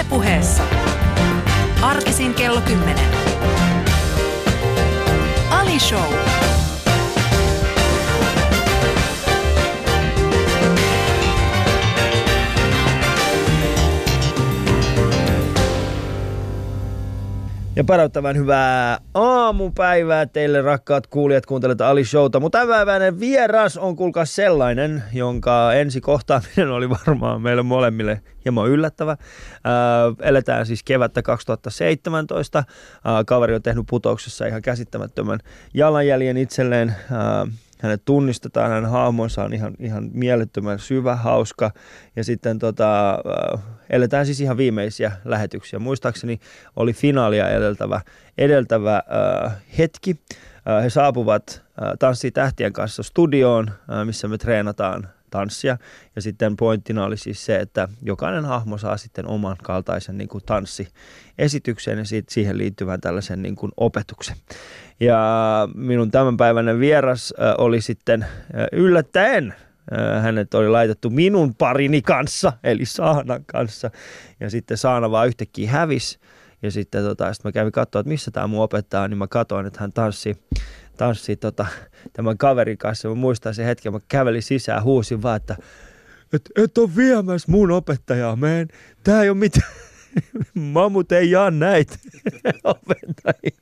Ylepuheessa. Arkisin kello 10. Ali Show. Ja päräyttävän hyvää aamupäivää teille rakkaat kuulijat, kuuntelette Ali Showta. Mutta tämänpäiväinen vieras on kuulkaa sellainen, jonka ensi kohtaaminen oli varmaan meille molemmille hieman yllättävä. Äh, eletään siis kevättä 2017. Äh, kaveri on tehnyt putouksessa ihan käsittämättömän jalanjäljen itselleen. Äh, hänet tunnistetaan, hänen hahmonsa on ihan, ihan mielettömän syvä, hauska ja sitten tota, äh, eletään siis ihan viimeisiä lähetyksiä. Muistaakseni oli finaalia edeltävä, edeltävä äh, hetki. Äh, he saapuvat äh, Tanssii tähtien kanssa studioon, äh, missä me treenataan tanssia. Ja sitten pointtina oli siis se, että jokainen hahmo saa sitten oman kaltaisen niin kuin tanssiesityksen ja siihen liittyvän tällaisen niin kuin opetuksen. Ja minun tämänpäiväinen vieras oli sitten yllättäen hänet oli laitettu minun parini kanssa, eli Saanan kanssa. Ja sitten Saana vaan yhtäkkiä hävisi. Ja sitten tota, sit mä kävin katsoa, että missä tämä mun opettaja on, niin mä katsoin, että hän tanssi, tanssi tota, tämän kaverin kanssa. Mä muistan sen hetken, mä kävelin sisään, huusin vaan, että et, et ole viemässä mun opettajaa, man. Tää ei ole mitään. Mamut ei jaa näitä opettajia.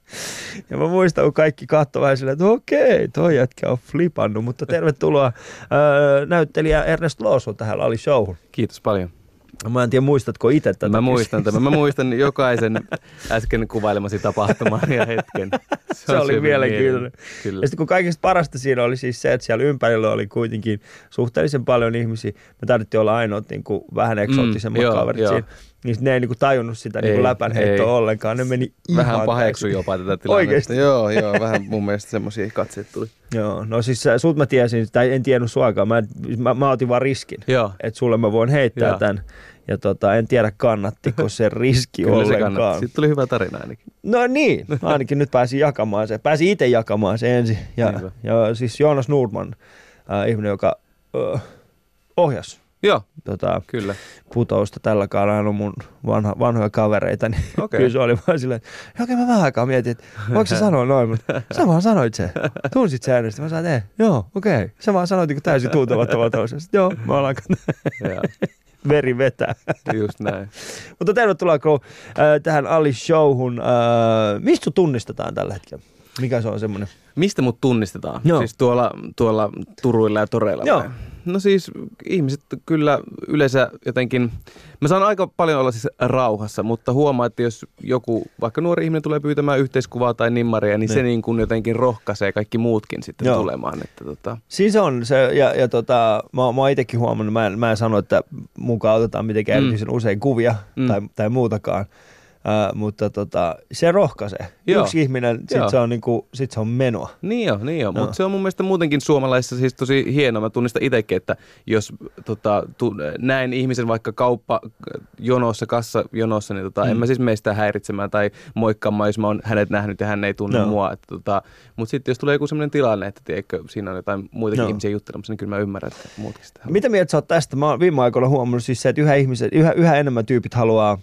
Ja mä muistan, kun kaikki katsoi vähän silleen, että okei, toi jätkä on flipannut, mutta tervetuloa öö, näyttelijä Ernest Lawson tähän Ali Showhun. Kiitos paljon. Mä en tiedä, muistatko itse tätä? Mä muistan tämän. Mä muistan jokaisen äsken kuvailemasi tapahtuman ja hetken. Se, se oli mielenkiintoinen. Kyllä. Ja sitten kun kaikista parasta siinä oli siis se, että siellä ympärillä oli kuitenkin suhteellisen paljon ihmisiä. Me tarvittiin olla ainoat niin kuin vähän eksoottisemmat mm, kaverit joo. siinä. Niin ne ei niinku tajunnut sitä niinku läpänheittoa ollenkaan. Ne meni ihan Vähän paheksu jopa tätä tilannetta. Oikeasti? Joo, joo, vähän mun mielestä semmoisia katseet tuli. Joo, no siis sut mä tiesin, tai en tiennyt suakaan. Mä, mä, mä otin vaan riskin, että sulle mä voin heittää joo. tämän. Ja tota, en tiedä kannattiko se riski Kyllä ollenkaan. Se kannatti. Sitten tuli hyvä tarina ainakin. No niin, ainakin nyt pääsi jakamaan se. Pääsi itse jakamaan se ensin. Ja, ja siis Joonas Nordman, äh, ihminen, joka äh, ohjasi Joo, tota, kyllä. putousta tällä kaudella. On mun vanha, vanhoja kavereita, niin okay. kyllä se oli vaan silleen, että okei mä vähän aikaa mietin, että voiko sä sanoa noin, mutta sä vaan sanoit se. Tunsit sä äänestä. Mä sanoin, että joo, okei. Okay. Sä vaan sanoit niin täysin tuntemattomalta toisesta. Joo, mä ollaan veri vetää. Just näin. mutta tervetuloa äh, tähän Ali Showhun. Äh, mistä tunnistetaan tällä hetkellä? Mikä se on semmoinen? Mistä mut tunnistetaan? Joo. Siis tuolla, tuolla Turuilla ja Toreilla? Joo. No siis ihmiset kyllä yleensä jotenkin, mä saan aika paljon olla siis rauhassa, mutta huomaa, että jos joku, vaikka nuori ihminen tulee pyytämään yhteiskuvaa tai nimmaria, niin, niin. se niin kuin jotenkin rohkaisee kaikki muutkin sitten Joo. tulemaan. Että tota. Siis on se, ja, ja tota, mä, mä oon itsekin huomannut, mä en, mä en sano, että mukaan otetaan mitenkään mm. erityisen usein kuvia mm. tai, tai muutakaan, Uh, mutta tota, se rohkaisee. Joo. Yksi ihminen, sit se, on niinku, sit se on menoa. Niin on, niin on. No. mutta se on mun mielestä muutenkin suomalaisissa siis tosi hienoa. Mä tunnistan itsekin, että jos tota, tu, näin ihmisen vaikka kauppa jonossa, kassa jonossa, niin tota, mm. en mä siis meistä häiritsemään tai moikkaamaan, jos mä oon hänet nähnyt ja hän ei tunne no. mua. Että, tota, mutta sitten jos tulee joku sellainen tilanne, että tiedätkö, siinä on jotain muitakin no. ihmisiä juttelemassa, niin kyllä mä ymmärrän, että muutkin sitä Mitä mieltä sä oot tästä? Mä oon viime aikoina huomannut siis se, että yhä, ihmiset, yhä, yhä enemmän tyypit haluaa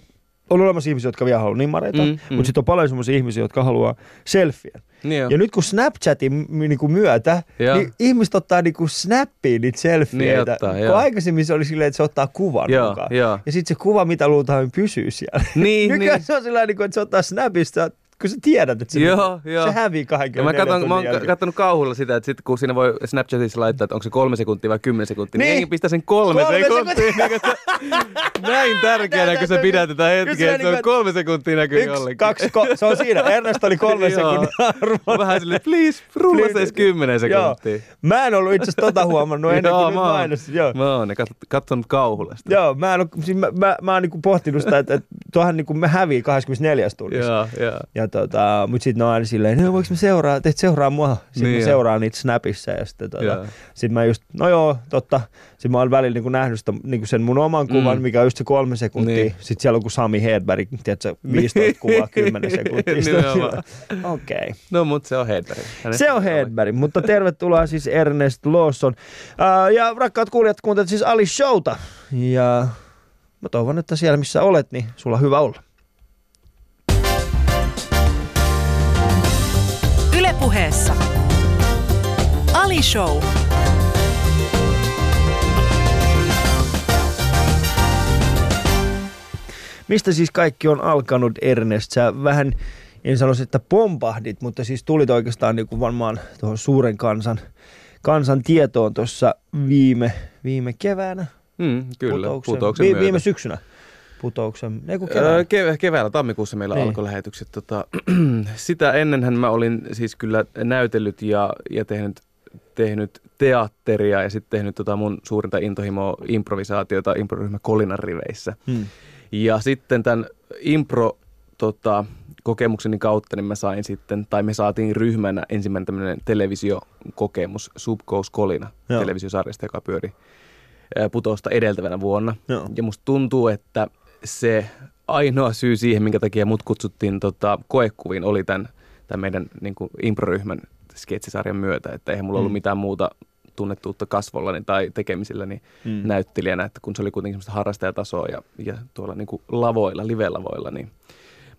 on olemassa ihmisiä, jotka vielä haluaa nimmareita, mm, mm. mutta sitten on paljon sellaisia ihmisiä, jotka haluaa selfieä. Niin ja nyt kun Snapchatin niinku myötä, ja. niin ihmiset ottaa niinku snappiin niitä selfieitä. Niin ottaa, kun aikaisemmin se oli silleen, että se ottaa kuvan ja, mukaan. Ja, ja sitten se kuva, mitä luultaan, pysyy siellä. Niin, Nykyään niin. se on sellainen, että se ottaa snapista kun sä tiedät, että se, joo, joo. se hävii 24 mä, katon, mä oon katsonut kauhulla sitä, että sit kun siinä voi Snapchatissa laittaa, että onko se kolme sekuntia vai kymmenen sekuntia, niin, niin jengi pistää sen kolme, kolme sekuntia. sekuntia. näin tärkeänä, kun se pidät tätä hetkeä, että se on niinku, kolme sekuntia näkyy yksi, jollekin. kaksi, ko- se on siinä. Ernest oli kolme sekuntia arvoa. Vähän silleen, please, rulla se edes kymmenen sekuntia. Mä en ollut itse asiassa tota huomannut ennen kuin nyt mainostin. Joo, mä oon katsonut kauhulla sitä. Joo, mä, en, siis mä, mä, mä oon niinku pohtinut sitä, että, että tuohan niinku me hävii 24 tunnissa. Joo, joo. Ja tota, mutta sitten ne on aina silleen, no voiko mä seuraa, teet seuraa mua. Sitten niin mä seuraan niitä Snapissa ja sitten tota, sit mä just, no joo, totta. Sitten mä oon välillä niin nähnyt sitä, niin sen mun oman kuvan, mm. mikä on just se kolme sekuntia. Niin. Sitten siellä on kuin Sami Hedberg, tiedätkö, 15 niin. kuvaa, 10 sekuntia. Okei. Okay. No mutta se on Hedberg. Se on Hedberg, mutta tervetuloa siis Ernest Lawson. Uh, ja rakkaat kuulijat, kuuntelet siis Ali Showta. Ja mä toivon, että siellä missä olet, niin sulla on hyvä olla. Ylepuheessa Ali Show. Mistä siis kaikki on alkanut, Ernest? Sä vähän, en sanoisi, että pompahdit, mutta siis tulit oikeastaan niin kuin varmaan tuohon suuren kansan, kansan tietoon tuossa viime, viime keväänä. Mm, kyllä, putouksen, putouksen vi, myötä. viime syksynä putouksen, ei kun keväällä. Öö, kev- keväällä, tammikuussa meillä Niin. alkoi lähetykset. Tota, sitä ennenhän mä olin siis kyllä näytellyt ja, ja tehnyt, tehnyt teatteria ja sitten tehnyt tota mun suurinta intohimoa improvisaatiota improryhmä Kolinan riveissä. Hmm. Ja sitten tämän impro tota, kokemukseni kautta niin mä sain sitten, tai me saatiin ryhmänä ensimmäinen tämmöinen televisiokokemus Subkous Kolina Joo. televisiosarjasta, joka pyöri ää, putousta edeltävänä vuonna. Joo. Ja musta tuntuu, että se ainoa syy siihen, minkä takia mut kutsuttiin tota, koekuviin, oli tämän, tämän meidän niin kuin improryhmän sketsisarjan myötä. Että eihän mulla ollut Mm. mitään muuta tunnettuutta kasvollani tai tekemisilläni Mm. mm. näyttelijänä, että kun se oli kuitenkin semmoista harrastajatasoa ja, ja tuolla niin kuin lavoilla, live-lavoilla, niin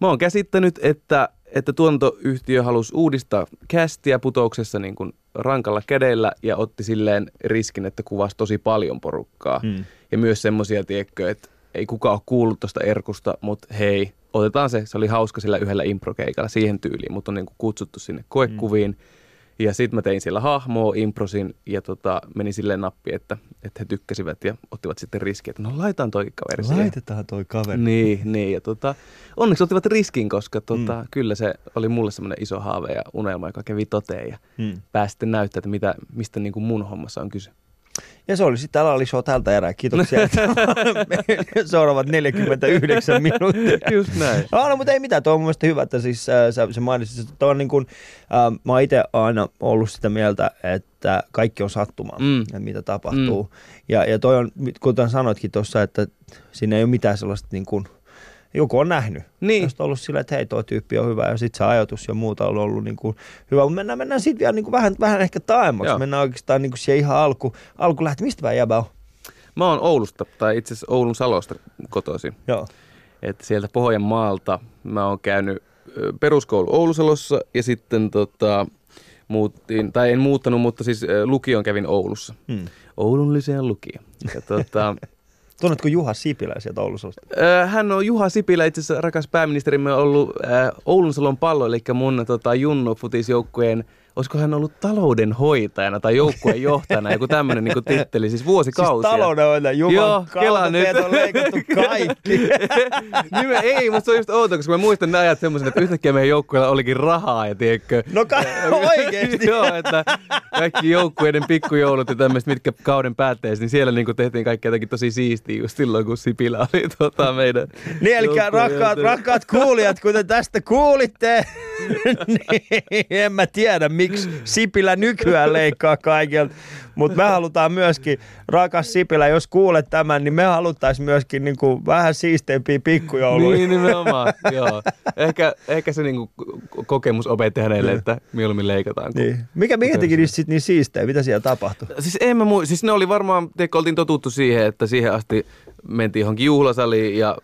mä oon käsittänyt, että, että tuontoyhtiö halusi uudistaa kästiä putouksessa niin kuin rankalla kädellä ja otti silleen riskin, että kuvasi tosi paljon porukkaa. Hmm. Ja myös semmoisia, tiedätkö, että ei kukaan ole kuullut tuosta Erkusta, mutta hei, otetaan se. Se oli hauska sillä yhdellä improkeikalla siihen tyyliin, mutta on niin kuin kutsuttu sinne koekuviin. Mm. Ja sitten mä tein siellä hahmoa, improsin ja tota, meni silleen nappi, että, että he tykkäsivät ja ottivat sitten riskiä, että no laitaan toi kaveri siihen. Laitetaan toi kaveri. Niin, niin ja tota, onneksi ottivat riskin, koska tota, mm. kyllä se oli mulle semmoinen iso haave ja unelma, joka kävi toteen ja Hmm. pääsi sitten näyttää, että mitä, mistä niin kuin mun hommassa on kyse. Ja se oli sitten Ali Show tältä erää. Kiitoksia. Seuraavat 49 minuuttia. Just näin. No, no, mutta ei mitään, tuo on mun mielestä hyvä, että siis äh, sä, sä mainitsit, että on niin kuin, äh, mä itse aina ollut sitä mieltä, että kaikki on sattumaa, Mm. että mitä tapahtuu. Mm. Ja, ja toi on, kuten sanoitkin tuossa, että siinä ei ole mitään sellaista niin kuin, joku on nähnyt. Niin. Jos on ollut silleen, että hei, tuo tyyppi on hyvä ja sitten se ajatus ja muuta on ollut niin kuin hyvä. Mutta mennään, mennään sitten vielä niin kuin vähän, vähän ehkä taemmaksi. Joo. Mennään oikeastaan niin kuin siihen ihan alku, alku lähti. Mistä päin jäbä on? Mä oon Oulusta, tai itse asiassa Oulun Salosta kotoisin. Joo. Että sieltä Pohjanmaalta mä oon käynyt peruskoulu Oulusalossa ja sitten tota, muuttiin, tai en muuttanut, mutta siis lukion kävin Oulussa. Hmm. Oulun Lysean lukio. Ja tota, Tunnetko Juha Sipilä sieltä Oulusta? ö, hän on Juha Sipilä, itse asiassa rakas pääministerimme ollut ö, Oulun Salon pallo, eli mun tota, Junnu futisjoukkueen olisiko hän ollut taloudenhoitajana tai joukkueen johtajana, joku tämmöinen niin titteli, siis vuosikausia. Siis taloudenhoitaja, juman Joo, kela kautta nyt. on leikattu kaikki. Nimen, ei, mutta se on just outo, koska mä muistan ne ajat semmoisen, että yhtäkkiä meidän joukkueella olikin rahaa ja tiedätkö. No ka- oikeesti. Joo, että kaikki joukkueiden pikkujoulut ja tämmöiset, mitkä kauden päätteessä, niin siellä niinku tehtiin kaikki jotenkin tosi siistiä just silloin, kun Sipilä oli tota meidän Niin, eli rakkaat, rakkaat kuulijat, kuten tästä kuulitte, niin en mä tiedä, miksi Sipilä nykyään leikkaa kaikilta. Mutta me halutaan myöskin, rakas Sipilä, jos kuulet tämän, niin me haluttaisiin myöskin niin kuin vähän siisteempiä pikkujouluja. Niin, nimenomaan, joo. Ehkä, ehkä se niinku kokemus opetti hänelle, että mieluummin leikataan. Kuin... Niin. Mikä, mikä teki niistä sit niin siistejä? Mitä siellä tapahtui? Siis en mä muu, siis ne oli varmaan, tiedätkö, oltiin totuttu siihen, että siihen asti mentiin johonkin juhlasaliin ja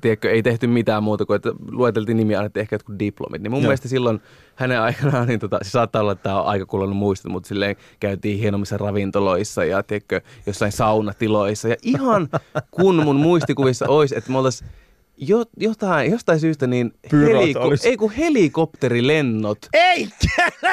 tiedätkö, ei tehty mitään muuta kuin, että lueteltiin nimiä, annettiin ehkä jotkut diplomit. Niin mun Joo. mielestä silloin hänen aikanaan, niin tota, se saattaa olla, että tämä on aika kulunut muistot, mutta silleen käytiin hienommissa ravintoloissa ja tiedätkö, jossain saunatiloissa. Ja ihan kun mun muistikuvissa olisi, että me oltaisiin jo, jotain, jostain syystä niin heliko, ei kun helikopterilennot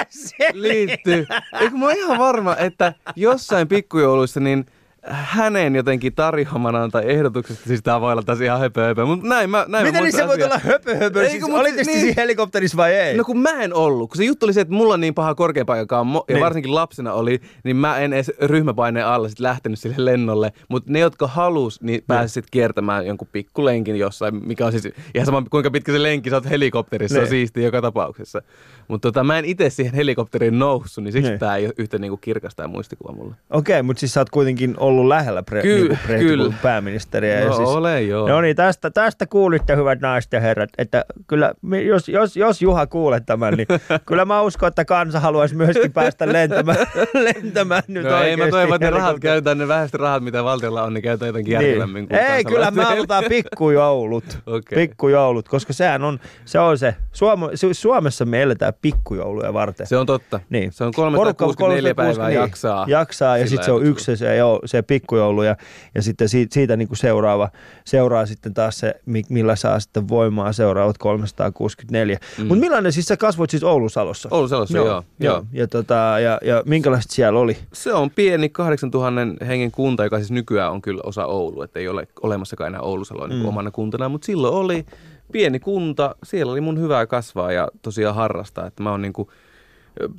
se! liittyy. Eikö mä oon ihan varma, että jossain pikkujouluissa niin hänen jotenkin tarjoamanaan tai ehdotuksesta, siis tää voi olla taas ihan höpö, höpö mutta näin mä, näin Miten mä niin se voi olla höpö höpö? Eikö, Siis, olitteko niin. niin. siinä helikopterissa vai ei? No kun mä en ollut, kun se juttu oli se, että mulla on niin paha korkeapaikkakammo, ja Niin. varsinkin lapsena oli, niin mä en edes ryhmäpaineen alla sit lähtenyt sille lennolle, mutta ne, jotka halus, niin pääsi sit kiertämään jonkun pikkulenkin jossain, mikä on siis ihan sama kuinka pitkä se lenkki, sä oot helikopterissa, se on Niin. siisti joka tapauksessa. Mutta tota, mä en itse siihen helikopteriin noussut, niin siksi Niin. tää ei ole yhtä niinku kirkasta ja muistikuva mulle. Okei, mutta siis sä oot kuitenkin ollut ollut lähellä pre, Ky- niin pre, kyllä. pääministeriä. ja No siis, olen joo. No niin, tästä, tästä kuulitte hyvät naiset ja herrat, että kyllä jos, jos, jos Juha kuulet tämän, niin kyllä mä uskon, että kansa haluaisi myöskin päästä lentämään, lentämään nyt No ei, mä toivon, että ne rahat käytetään, ne vähäiset rahat, mitä valtiolla on, niin käytetään jotenkin järkevämmin kuin Ei, kyllä me halutaan pikkujoulut. Okei. Pikkujoulut, koska sehän on se. On se. Suom- Su- Suomessa me eletään pikkujouluja varten. Se on totta. Niin. Se on Porukka 364 päivää 360, niin, jaksaa. Jaksaa ja sitten se on yksi se, se, joo, se pikkujoulu ja, ja sitten siitä, siitä niin kuin seuraava, seuraa sitten taas se, mi- millä saa sitten voimaa seuraavat 364. Mm. Mutta millainen siis sä kasvoit siis Oulusalossa? Oulusalossa, joo, joo. joo. Ja, tota, ja, ja minkälaiset siellä oli? Se on pieni 8000 hengen kunta, joka siis nykyään on kyllä osa Oulu, että ei ole olemassakaan enää Oulusalo niin Mm. omana kuntana, mutta silloin oli pieni kunta, siellä oli mun hyvää kasvaa ja tosiaan harrastaa, että mä oon niinku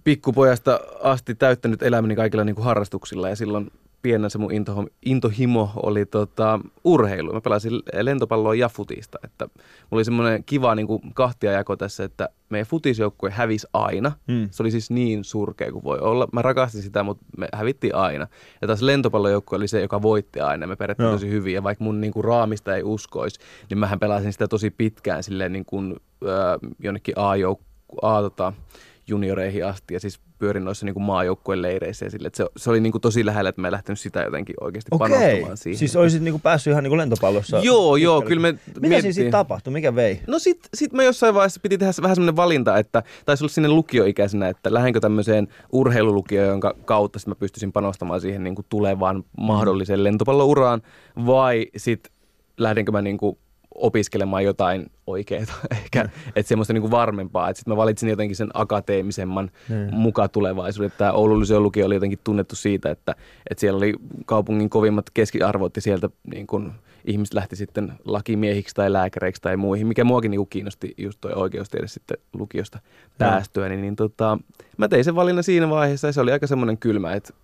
pikkupojasta asti täyttänyt elämäni kaikilla niinku harrastuksilla ja silloin pienenä se mun into, intohimo oli tota, urheilu. Mä pelasin lentopalloa ja futista. Että mulla oli semmoinen kiva niin kuin kahtiajako tässä, että meidän futisjoukkue hävisi aina. Mm. Se oli siis niin surkea kuin voi olla. Mä rakastin sitä, mutta me hävittiin aina. Ja taas lentopallojoukkue oli se, joka voitti aina. Me pärjättiin tosi hyvin. Ja vaikka mun niin kuin, raamista ei uskoisi, niin mähän pelasin sitä tosi pitkään silleen niin kuin, äh, jonnekin A-jouk- A, tota, junioreihin asti ja siis pyörin noissa niin maajoukkueen leireissä ja sille, että se, se oli niin kuin tosi lähellä, että mä en lähtenyt sitä jotenkin oikeasti Okei, panostamaan siihen. siis olisit niinku päässyt ihan niinku lentopallossa. Joo, joo, kyllä me Mitä siinä mietittiin- sitten tapahtui? Mikä vei? No sit, sit mä jossain vaiheessa piti tehdä vähän semmoinen valinta, että taisi olla sinne lukioikäisenä, että lähdenkö tämmöiseen urheilulukioon, jonka kautta sit mä pystyisin panostamaan siihen niin kuin tulevaan mahdolliseen lentopallouraan, vai sit lähdenkö mä niin kuin opiskelemaan jotain oikeaa, ehkä, että semmoista niin kuin varmempaa, sitten mä valitsin jotenkin sen akateemisemman Niin. mukaan tulevaisuuden. Tämä Oulun Lyseon lukio oli jotenkin tunnettu siitä, että, että siellä oli kaupungin kovimmat keskiarvot ja sieltä niin kuin ihmiset lähti sitten lakimiehiksi tai lääkäreiksi tai muihin, mikä muakin niin kuin kiinnosti just toi oikeustiede sitten lukiosta päästyä, niin, niin tota, mä tein sen valinnan siinä vaiheessa ja se oli aika semmoinen kylmä, että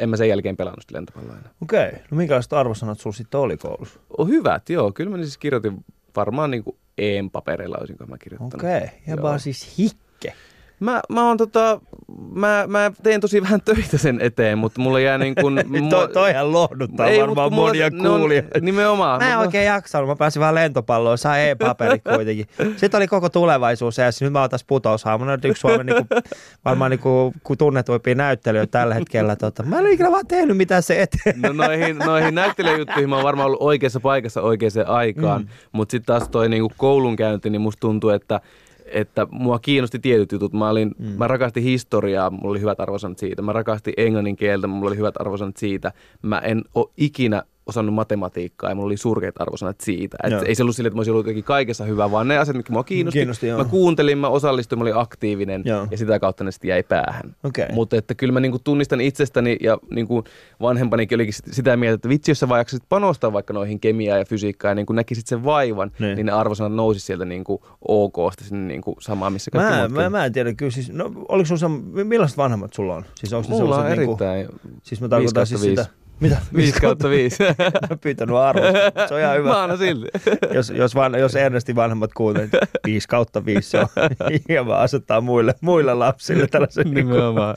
en mä sen jälkeen pelannut sitä lentopalloa enää. Okei, no minkälaiset arvosanat sulla sitten oli koulussa? Oh, hyvät, joo. Kyllä mä siis kirjoitin varmaan niin kuin EM-paperilla olisinko mä kirjoittanut. Okei, ja Joo. vaan siis hikke. Mä, mä oon tota, mä, mä teen tosi vähän töitä sen eteen, mutta mulla jää niin kuin... to, toihan lohduttaa Ei, varmaan mulla- monia kuulijoita. Nimenomaan. Mä en oikein jaksanut, mä pääsin vaan lentopalloon, saa e-paperit kuitenkin. Sitten oli koko tulevaisuus ja nyt mä oon tässä putoushaamuna, yksi Suomen niinku, varmaan niinku, kun tunnetuimpia näyttelijöitä tällä hetkellä. Tota, mä en ole ikinä vaan tehnyt mitään se eteen. No noihin, noihin näyttelijäjuttuihin mä oon varmaan ollut oikeassa paikassa oikeaan aikaan, mm. mutta sitten taas toi niinku koulunkäynti, niin musta tuntuu, että että mua kiinnosti tietyt jutut. Mä, olin, mm. mä rakastin historiaa, mulla oli hyvät arvosanat siitä. Mä rakastin englannin kieltä, mulla oli hyvät arvosanat siitä. Mä en ole ikinä osannut matematiikkaa ja mulla oli surkeat arvosanat siitä. Et ei se ollut sille, että mä olisin ollut jotenkin kaikessa hyvä, vaan ne asiat, mitkä mua kiinnosti. Kiinnosti, joo. mä kuuntelin, mä osallistuin, mä olin aktiivinen Joo. ja sitä kautta ne sitten jäi päähän. Okei. Mutta että kyllä mä niinku tunnistan itsestäni ja niinku vanhempanikin olikin sit- sitä mieltä, että vitsi, jos sä vaan panostaa vaikka noihin kemiaan ja fysiikkaan ja niinku näkisit sen vaivan, Niin. niin, ne arvosanat nousi sieltä niinku OKsta sinne niinku samaan, missä kaikki Mä, muutkin. mä, mä, en tiedä, kyllä siis, no oliko sam- millaiset vanhemmat sulla on? Siis onko Mulla on sellaiset erittäin Niinku, siis mä tarkoitan siis sitä. Mitä? 5 kautta 5. Mä oon pyytänyt arvosta. Se on ihan hyvä. Mä annan silti. jos, jos, van, jos Ernestin vanhemmat kuulee, 5 kautta 5 se on hieman asettaa muille, muille lapsille tällaisen, niin kuin, Nimenomaan.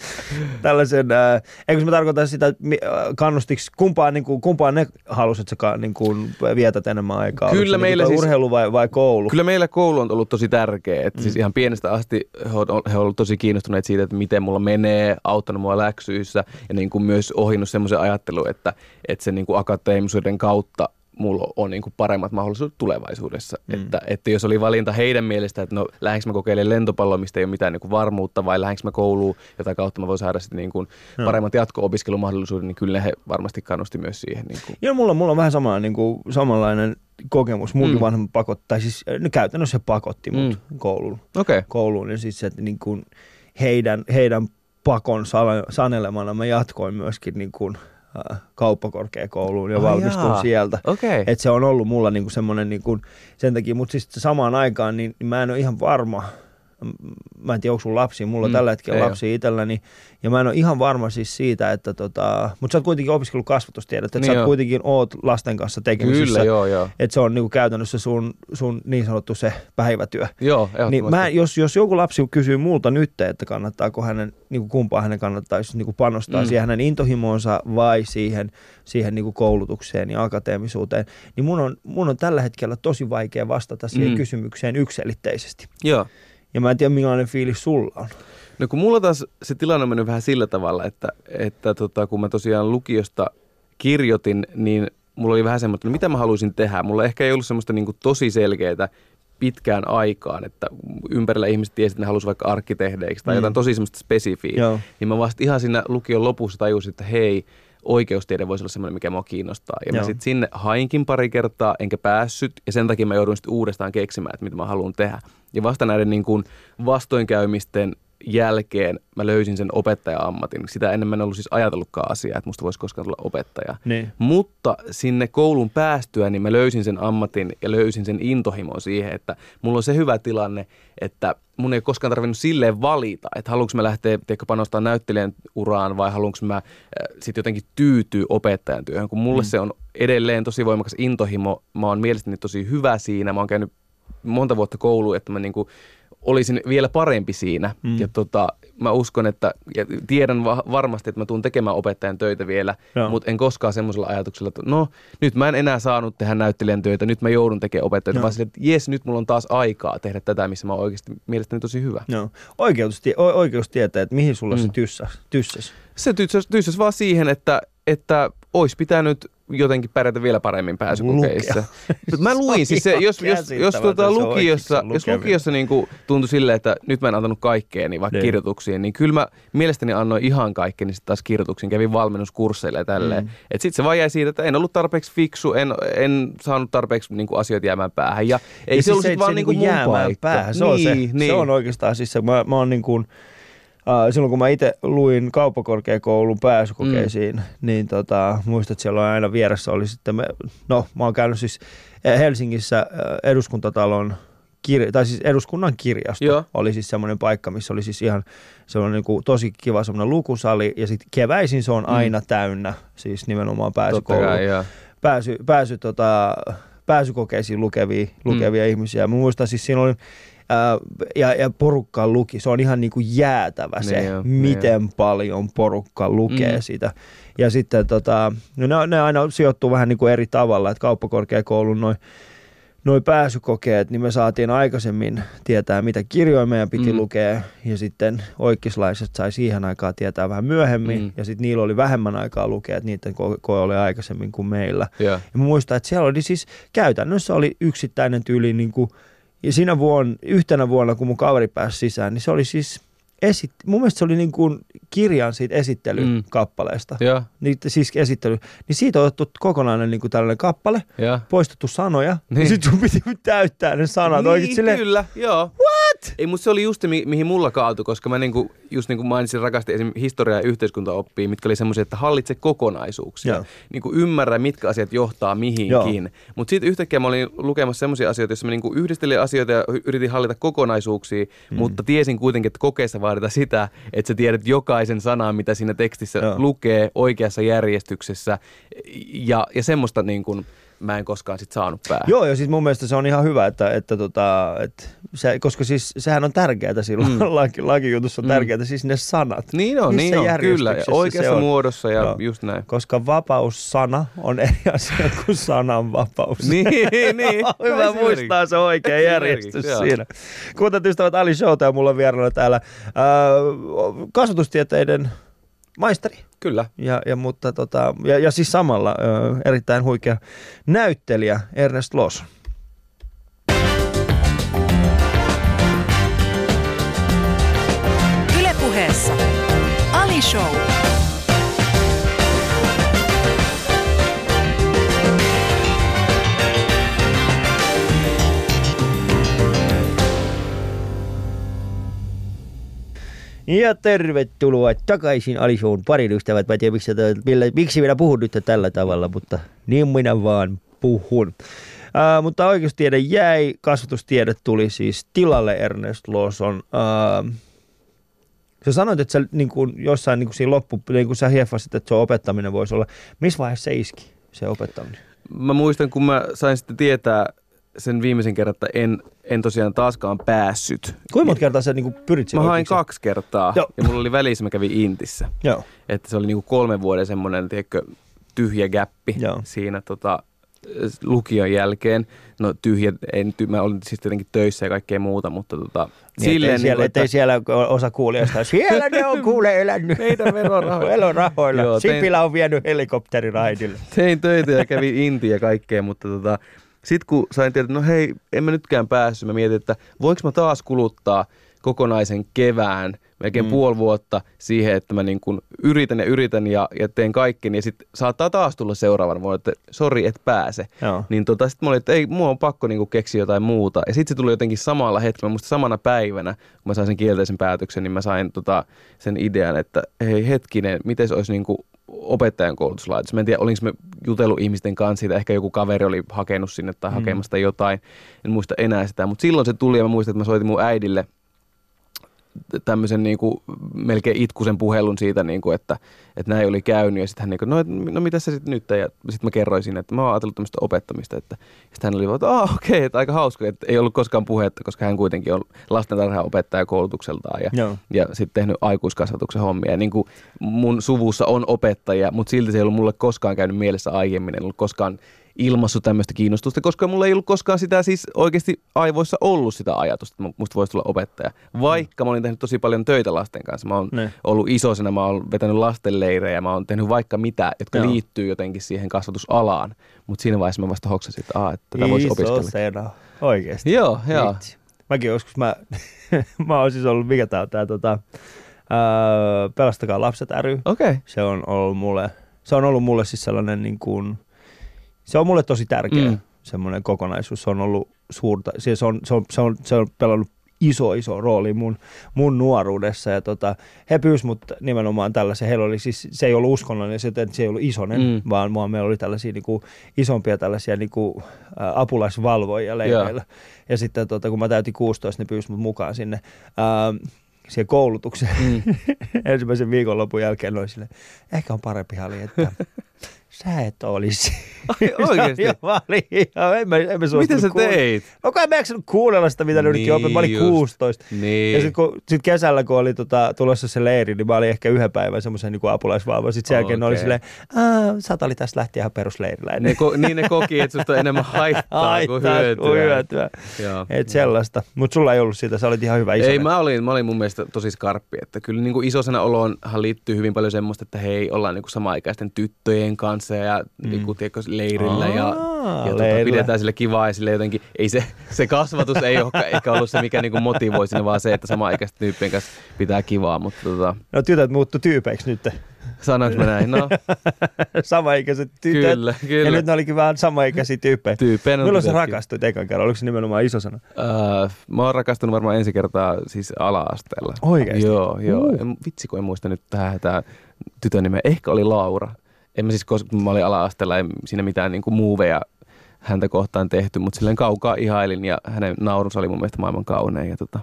tällaisen äh, eikö mä tarkoita sitä, että äh, kannustiks, kumpaan, niin kuin, kumpaan ne halusit, että sä niin kuin, vietät enemmän aikaa? Kyllä Oliko meillä niin siis- urheilu vai, vai koulu? Kyllä meillä koulu on ollut tosi tärkeä. Että mm. siis ihan pienestä asti he on, he on ollut tosi kiinnostuneet siitä, että miten mulla menee, auttanut mua läksyissä ja niin kuin myös ohjannut semmoisen ajattelun, että, että sen niin kuin akateemisuuden kautta mulla on niin kuin paremmat mahdollisuudet tulevaisuudessa. Mm. Että, että jos oli valinta heidän mielestä, että no lähdenkö mä kokeilemaan lentopalloa, mistä ei ole mitään niin kuin varmuutta, vai lähdenkö mä kouluun, jota kautta mä voin saada sitten niin kuin paremmat jatko-opiskelumahdollisuudet, niin kyllä he varmasti kannusti myös siihen. Niin kuin. Joo, mulla, mulla on vähän sama, niin kuin, samanlainen kokemus. Munkin mm. Mm. vanhemmat pakotti, tai siis äh, no, käytännössä pakotti mut mm. kouluun. Okay. kouluun, niin siis että niin kuin heidän, heidän pakon sanelemana mä jatkoin myöskin niin kuin, kauppakorkeakouluun ja Ai valmistuin jaa. sieltä. Okei. Et se on ollut mulla niinku semmoinen niinku, sen takia, mutta siis samaan aikaan niin, niin mä en ole ihan varma, mä en tiedä onko sun lapsi, mulla Mm, tällä hetkellä lapsi itselläni, ja mä en ole ihan varma siis siitä, että tota, mutta sä oot kuitenkin opiskellut kasvatustiedot, että Niin sä oot kuitenkin oot lasten kanssa tekemisissä, Kyllä, joo, joo. että se on niinku käytännössä sun, sun niin sanottu se päivätyö. Joo, Niin mä, jos, jos joku lapsi kysyy multa nyt, että kannattaako hänen, niin kuin kumpaa hänen kannattaisi niin kuin panostaa mm. Siihen hänen intohimoonsa vai siihen, siihen niin kuin koulutukseen ja akateemisuuteen, niin mun on, mun on tällä hetkellä tosi vaikea vastata siihen mm. Kysymykseen ykselitteisesti. Joo. Ja mä en tiedä, millainen fiilis sulla on. No kun mulla taas se tilanne on mennyt vähän sillä tavalla, että, että tota, kun mä tosiaan lukiosta kirjoitin, niin mulla oli vähän semmoista, no mitä mä haluaisin tehdä. Mulla ehkä ei ollut semmoista niin kuin tosi selkeää pitkään aikaan, että ympärillä ihmiset tiesivät, että ne halusivat vaikka arkkitehdeiksi tai Mm. mm. jotain tosi semmoista spesifiä. Joo. Niin mä vasta ihan siinä lukion lopussa tajusin, että hei, oikeustiede voisi olla semmoinen, mikä mua kiinnostaa. Ja Joo. mä sitten sinne hainkin pari kertaa, enkä päässyt, ja sen takia mä jouduin sitten uudestaan keksimään, että mitä mä haluan tehdä. Ja vasta näiden niin kuin vastoinkäymisten jälkeen mä löysin sen opettaja-ammatin. Sitä ennen mä en ollut siis ajatellutkaan asiaa, että musta voisi koskaan tulla opettaja. Niin. Mutta sinne koulun päästyä, niin mä löysin sen ammatin ja löysin sen intohimon siihen, että mulla on se hyvä tilanne, että mun ei koskaan tarvinnut silleen valita, että haluanko mä lähteä tiedätkö, panostaa näyttelijän uraan vai haluanko mä äh, sitten jotenkin tyytyä opettajan työhön, kun mulle mm. se on edelleen tosi voimakas intohimo. Mä oon mielestäni tosi hyvä siinä. Mä oon käynyt monta vuotta kouluun, että mä niinku olisin vielä parempi siinä. Mm. Ja tota, mä uskon, että ja tiedän va- varmasti, että mä tuun tekemään opettajan töitä vielä, Joo. mutta en koskaan semmoisella ajatuksella, että no nyt mä en enää saanut tehdä näyttelijän töitä, nyt mä joudun tekemään opettajan vaan silleen, että jes, nyt mulla on taas aikaa tehdä tätä, missä mä oon oikeasti mielestäni tosi hyvä. Joo. Oikeus, tie- oikeus tietää, että mihin sulla mm. se tyssäs. tyssäs. Se tyssäs, tyssäs vaan siihen, että, että olisi pitänyt jotenkin pärjätä vielä paremmin pääsykokeissa. Mut Mä Se luin siis se, jos, jos, jos, tuota se lukiossa, jos lukiossa niin kuin tuntui silleen, että nyt mä en antanut kaikkea, niin vaikka Niin. niin. kirjoituksiin, niin kyllä mä mielestäni annoin ihan kaikkeni sitten taas kirjoituksiin, kävin valmennuskursseille ja tälleen. Mm. Mm. Et sit se vaan jäi siitä, että en ollut tarpeeksi fiksu, en, en saanut tarpeeksi niin kuin asioita jäämään päähän. Ja ei Ja se ollut siis sit vaan niin kuin jäämään paikka. päähän. Se, on se, niin, se on oikeastaan siis se, mä, mä oon niin kuin, silloin kun mä itse luin kauppakorkeakoulun pääsykokeisiin, mm. niin tota, muistan, että siellä on aina vieressä oli sitten, me, no mä oon käynyt siis eh, Helsingissä eh, eduskuntatalon kir- tai siis eduskunnan kirjasto Joo. oli siis semmoinen paikka, missä oli siis ihan se on niin kuin tosi kiva semmoinen lukusali ja sitten keväisin se on Mm. aina täynnä, siis nimenomaan pääsykoulu kai, pääsy, pääsy tota, pääsykokeisiin lukevia, lukevia mm. ihmisiä. Mä muistan siis siinä oli, ja, ja porukka luki, se on ihan niin kuin jäätävä se, Niin joo, niin miten paljon porukka lukee Mm. sitä. Ja sitten tota, no ne, ne aina sijoittuu vähän niin kuin eri tavalla, että kauppakorkeakoulun noin noi pääsykokeet, niin me saatiin aikaisemmin tietää, mitä kirjoja meidän piti mm. Lukea, ja sitten oikeislaiset sai siihen aikaan tietää vähän myöhemmin, mm. Ja sitten niillä oli vähemmän aikaa lukea, että niiden ko- koe oli aikaisemmin kuin meillä. Joo. Ja muistan, että siellä oli siis käytännössä oli yksittäinen tyyli, niin kuin, ja siinä vuonna, yhtenä vuonna, kun mun kaveri pääsi sisään, niin se oli siis, esit, mun mielestä se oli niin kuin kirjan siitä esittelykappaleesta. Mm. Niin, siis esittely. Niin siitä on otettu kokonainen niin kuin tällainen kappale, joo. poistettu sanoja, niin. ja sitten sun piti täyttää ne sanat. Niin, oikein silleen, kyllä, joo. What? Ei, mutta se oli just se, mi- mihin mulla kaatui, koska mä niinku, just niin kuin mainitsin, rakastin esim. historiaa ja yhteiskuntaoppia, mitkä oli semmoisia, että hallitse kokonaisuuksia. Joo. Niin kuin ymmärrä, mitkä asiat johtaa mihinkin. Mutta sitten yhtäkkiä mä olin lukemassa semmoisia asioita, joissa mä niinku yhdistelin asioita ja yritin hallita kokonaisuuksia, mm. mutta tiesin kuitenkin, että kokeessa vaaditaan sitä, että sä tiedät jokaisen sanan, mitä siinä tekstissä. Joo. lukee oikeassa järjestyksessä. Ja, ja semmoista niin kuin, mä en koskaan sit saanut päähän. Joo, ja siis mun mielestä se on ihan hyvä, että, että, tota, että se, koska siis sehän on tärkeää silloin, mm. Laki, lakijutussa on Mm. tärkeää, siis ne sanat. Niin on, niin on, kyllä. Ja oikeassa on? muodossa ja Joo. just näin. Koska vapaussana on eri asia kuin sananvapaus. Niin, niin. Hyvä Esimerkiksi. muistaa se oikea järjestys siinä. Kuuntelut ystävät Ali Showta ja mulla on vieraana täällä ää, kasvatustieteiden maisteri. Kyllä. Ja, ja, mutta tota, ja, ja siis samalla ää, erittäin huikea näyttelijä Ernest Loss. Ylepuheessa Ali Show. Ja tervetuloa takaisin Alishon parin ystävät. Mä en tiedä, miksi, millä, miksi minä puhun nyt tällä tavalla, mutta niin minä vaan puhun. Uh, mutta oikeustiede jäi, kasvatustiede tuli siis tilalle Ernest Lawson. Uh, sä sanoit, että sä niin kuin, jossain niin kuin siinä loppu, niin kuin sä hieffasit, että se opettaminen voisi olla. Missä vaiheessa se iski, se opettaminen? Mä muistan, kun mä sain sitten tietää sen viimeisen kerran, että en, en tosiaan taaskaan päässyt. Kuinka monta kertaa sä niin pyrit Mä hain kaksi kertaa Joo. ja mulla oli välissä, mä kävin Intissä. Joo. Että se oli niinku kolmen vuoden semmoinen, tiedätkö, tyhjä gäppi Joo. siinä tota, lukion jälkeen. No tyhjä, en, ty, mä olin siis tietenkin töissä ja kaikkea muuta, mutta tota, Niin, ettei, siellä, niinku, ettei siellä osa kuulijoista, siellä ne on kuule elänyt. Meidän verorahoilla. verorahoilla. Joo, tein- Sipilä on vienyt helikopteriraidille. tein töitä ja kävin Intiin ja kaikkea, mutta tota, sitten kun sain tietää, että no hei, en mä nytkään päässyt, mä mietin, että voinko mä taas kuluttaa kokonaisen kevään, melkein mm. puoli vuotta siihen, että mä niin kun yritän ja yritän ja, ja teen kaikkeni ja sitten saattaa taas tulla seuraavan vuonna, että sori, et pääse. Joo. Niin tota, sitten mä olin, että ei, mua on pakko niinku keksiä jotain muuta. Ja sitten se tuli jotenkin samalla hetkellä, musta samana päivänä, kun mä sain sen kielteisen päätöksen, niin mä sain tota, sen idean, että hei hetkinen, miten se olisi niinku opettajan koulutuslaitos. Mä en tiedä, olinko mä jutellut ihmisten kanssa siitä, ehkä joku kaveri oli hakenut sinne tai hakemasta jotain, en muista enää sitä. Mutta silloin se tuli ja mä muistan, että mä soitin mun äidille tämmöisen niin kuin melkein itkusen puhelun siitä, niin kuin, että, että näin oli käynyt. Ja sitten hän niin kuin, no, et, no mitä sä sitten nyt? Ja sitten mä kerroin siinä, että mä oon ajatellut tämmöistä opettamista. Että, ja sitten hän oli vaan, että okei, että aika hauska. Että ei ollut koskaan puhetta, koska hän kuitenkin on lastentarhaopettaja koulutukseltaan ja, Joo. ja sitten tehnyt aikuiskasvatuksen hommia. Ja niin kuin mun suvussa on opettajia, mutta silti se ei ollut mulle koskaan käynyt mielessä aiemmin. En ollut koskaan ilmassut tämmöistä kiinnostusta, koska mulla ei ollut koskaan sitä siis oikeasti aivoissa ollut sitä ajatusta, että musta voisi tulla opettaja. Vaikka mä olin tehnyt tosi paljon töitä lasten kanssa. Mä oon Ne. ollut isosena, mä oon vetänyt lastenleirejä, mä oon tehnyt vaikka mitä, jotka Joo. liittyy jotenkin siihen kasvatusalaan. Mutta siinä vaiheessa mä vasta hoksasin, että, Aa, että tätä voisi opiskella. sena. Oikeesti. Joo, joo. Vitsi. Mäkin joskus, mä, mä oon siis ollut, mikä tää on tää tota, ää, Pelastakaa lapset ry. Okei. Okay. Se on ollut mulle, se on ollut mulle siis sellainen niin kuin, se on mulle tosi tärkeä Mm. mm. semmoinen kokonaisuus. Se on ollut suurta, siis se on, se on, se on, se on pelannut iso, iso rooli mun, mun nuoruudessa. Ja tota, he pyysivät mut nimenomaan tällaisen, heillä oli siis, se ei ollut uskonnollinen, se, se ei ollut isonen, Mm. vaan, vaan meillä oli tällaisia niinku, isompia tällaisia niinku, ä, apulaisvalvojia leireillä. Ja sitten tota, kun mä täytin 16, ne pyysivät mut mukaan sinne. Ää, siihen koulutukseen. Mm. Ensimmäisen viikonlopun jälkeen oli silleen, ehkä on parempi hali, että sä et olisi. Ai, oikeesti? Joo, mä olin ihan, en mä, en mä Mitä suostunut sä teit? No kai mä en kuunnella sitä, mitä ne yritti Niin oppia. Mä olin just. 16. Niin. Ja sitten sit kesällä, kun oli tota, tulossa se leiri, niin mä olin ehkä yhden päivän semmoisen niin apulaisvalvo. Sitten sen jälkeen ne oli silleen, sä oli tästä lähtien ihan perusleirillä. ne, ko- niin ne koki, että susta on enemmän haittaa kuin hyötyä. kuin hyötyä. Joo. Et sellaista. Mutta sulla ei ollut sitä, sä olit ihan hyvä iso. Ei, mä olin, mä olin mun mielestä tosi skarppi, että kyllä niin kuin isosena oloonhan liittyy hyvin paljon semmoista, että hei, ollaan niin kuin samaikäisten tyttöjen kanssa ja mm. niin kuin, tiedätkö, leirillä ja, Aa, ja tota, leirillä. pidetään sille kivaa ja sille jotenkin, ei se, se kasvatus ei ole ehkä ollut se, mikä niin kuin motivoi sinne, vaan se, että samaikäisten tyyppien kanssa pitää kivaa, mutta tota, No tytöt muuttu tyypeiksi nyt. sanoinko mä näin? No, Samaikäiset tytöt. Kyllä, kyllä. Ja nyt ne olikin vähän samaikäisiä tyyppejä. Tyyppejä Milloin sä rakastuit ekan kerran? Oliko se nimenomaan isosana? Öö, mä oon rakastunut varmaan ensi kertaa siis ala-asteella. Oikeesti? Joo, joo. Uh. En, vitsi, kun en muista nyt tähän, tämä tytön nimeä. Ehkä oli Laura. En mä siis, koska kun mä olin ala-asteella, ei siinä mitään niinku muuveja häntä kohtaan tehty, mutta silleen kaukaa ihailin ja hänen naurunsa oli mun mielestä maailman kaunein. Ja tota,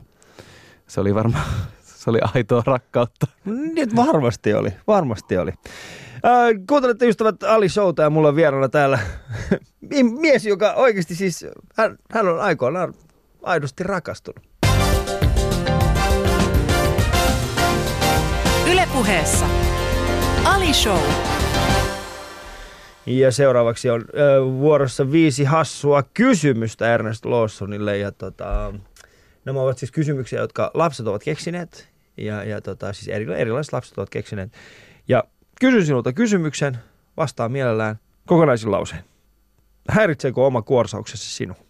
se oli varmaan, se oli aitoa rakkautta. Nyt varmasti oli, varmasti oli. Äh, kuuntelette ystävät Ali Showta ja mulla on vieraana täällä mies, joka oikeasti siis, hän, hän on aikoinaan aidosti rakastunut. Ylepuheessa Ali Show. Ja seuraavaksi on äh, vuorossa viisi hassua kysymystä Ernest Lawsonille. Ja tota, nämä ovat siis kysymyksiä, jotka lapset ovat keksineet. Ja, ja tota, siis eri, erilaiset lapset ovat keksineet. Ja kysyn sinulta kysymyksen, vastaa mielellään kokonaisin lauseen. Häiritseekö oma kuorsauksesi sinua? Tässä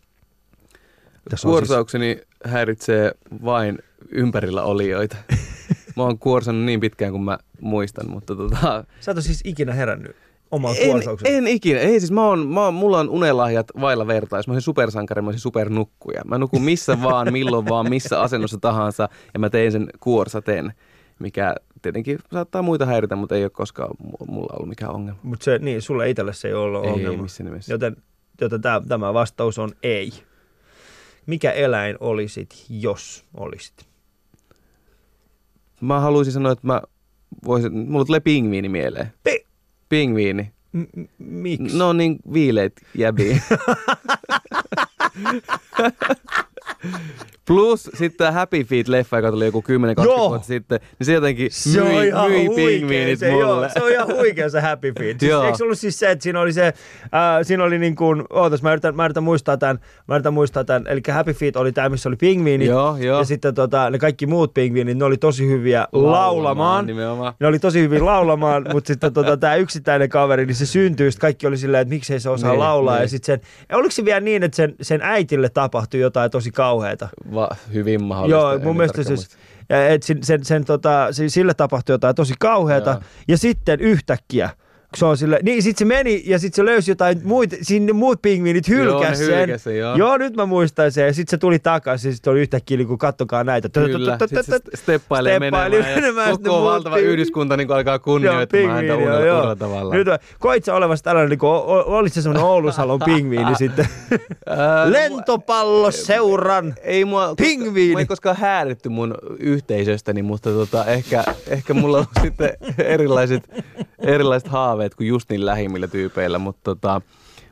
on siis- Kuorsaukseni häiritsee vain ympärillä olijoita. Mä oon kuorsannut niin pitkään kuin mä muistan, mutta tota, Sä et ole siis ikinä herännyt omaan En, kuorsaukseen. en ikinä. Ei siis mä oon, mä oon, mulla on unelahjat vailla vertaa. Jos mä olisin supersankari, mä olisin supernukkuja. Mä nukun missä vaan, milloin vaan, missä asennossa tahansa ja mä tein sen kuorsaten, mikä tietenkin saattaa muita häiritä, mutta ei ole koskaan mu- mulla ollut mikään ongelma. Mutta se, niin, sulle itselle se ei ole ollut Ei, ongelma. ei missään nimessä. Joten joten tämä, tämä vastaus on ei. Mikä eläin olisit, jos olisit? Mä haluaisin sanoa, että mä voisin, mulla tulee pingviini mieleen. Pi- Pingviini. M- miksi? No niin, viileet jäbiä. Plus sitten tämä Happy Feet-leffa, joka tuli joku 10-20 Joo. vuotta sitten, niin se jotenkin Se on myi, ihan myi pingviinit se, mulle. joo, se on ihan huikea se Happy Feet. Siis, eikö se ollut siis se, että siinä oli se, äh, siinä oli niin kuin, ootas, mä yritän, mä yritän muistaa tämän, mä yritän muistaa tämän, eli Happy Feet oli tämä, missä oli pingviinit, Joo, joo. ja sitten tota, ne kaikki muut pingviinit, ne oli tosi hyviä laulamaan. Nimenomaan. Ne oli tosi hyvin laulamaan, mutta sitten tota, tämä yksittäinen kaveri, niin se syntyi, sitten kaikki oli silleen, että miksei se osaa Niin, laulaa. Ja niin. sitten sen, oliko se vielä niin, että sen, sen äitille tapahtui jotain tosi kauheata? Va, hyvin mahdollista. Joo, mun mielestä siis, et sen, sen, sen, tota, si- sille tapahtui jotain tosi kauheata. Joo. Ja sitten yhtäkkiä, se on sille, niin sit se meni ja sitten se löysi jotain muita, sinne muut pingviinit Joo, hylkäs ne sen. hylkäs sen, joo. joo, nyt mä muistan sen. Ja sitten se tuli takaisin ja sitten oli yhtäkkiä, niin kuin kattokaa näitä. Kyllä, sitten se steppailee menemään, menemään, ja koko muut valtava yhdyskunta niin alkaa Joo, kunnioittamaan häntä uudella, joo, joo. tavalla. Nyt, koit sä olevasi tällainen, niin kuin, olit se semmoinen Oulusalon pingviini sitten? Ää, Lentopallo seuran. ei mua, Pingviini. Mä ei koskaan häädytty mun yhteisöstäni, mutta tota, ehkä, ehkä mulla on sitten erilaiset, erilaiset haaveet kuin just niin lähimmillä tyypeillä, mutta tota,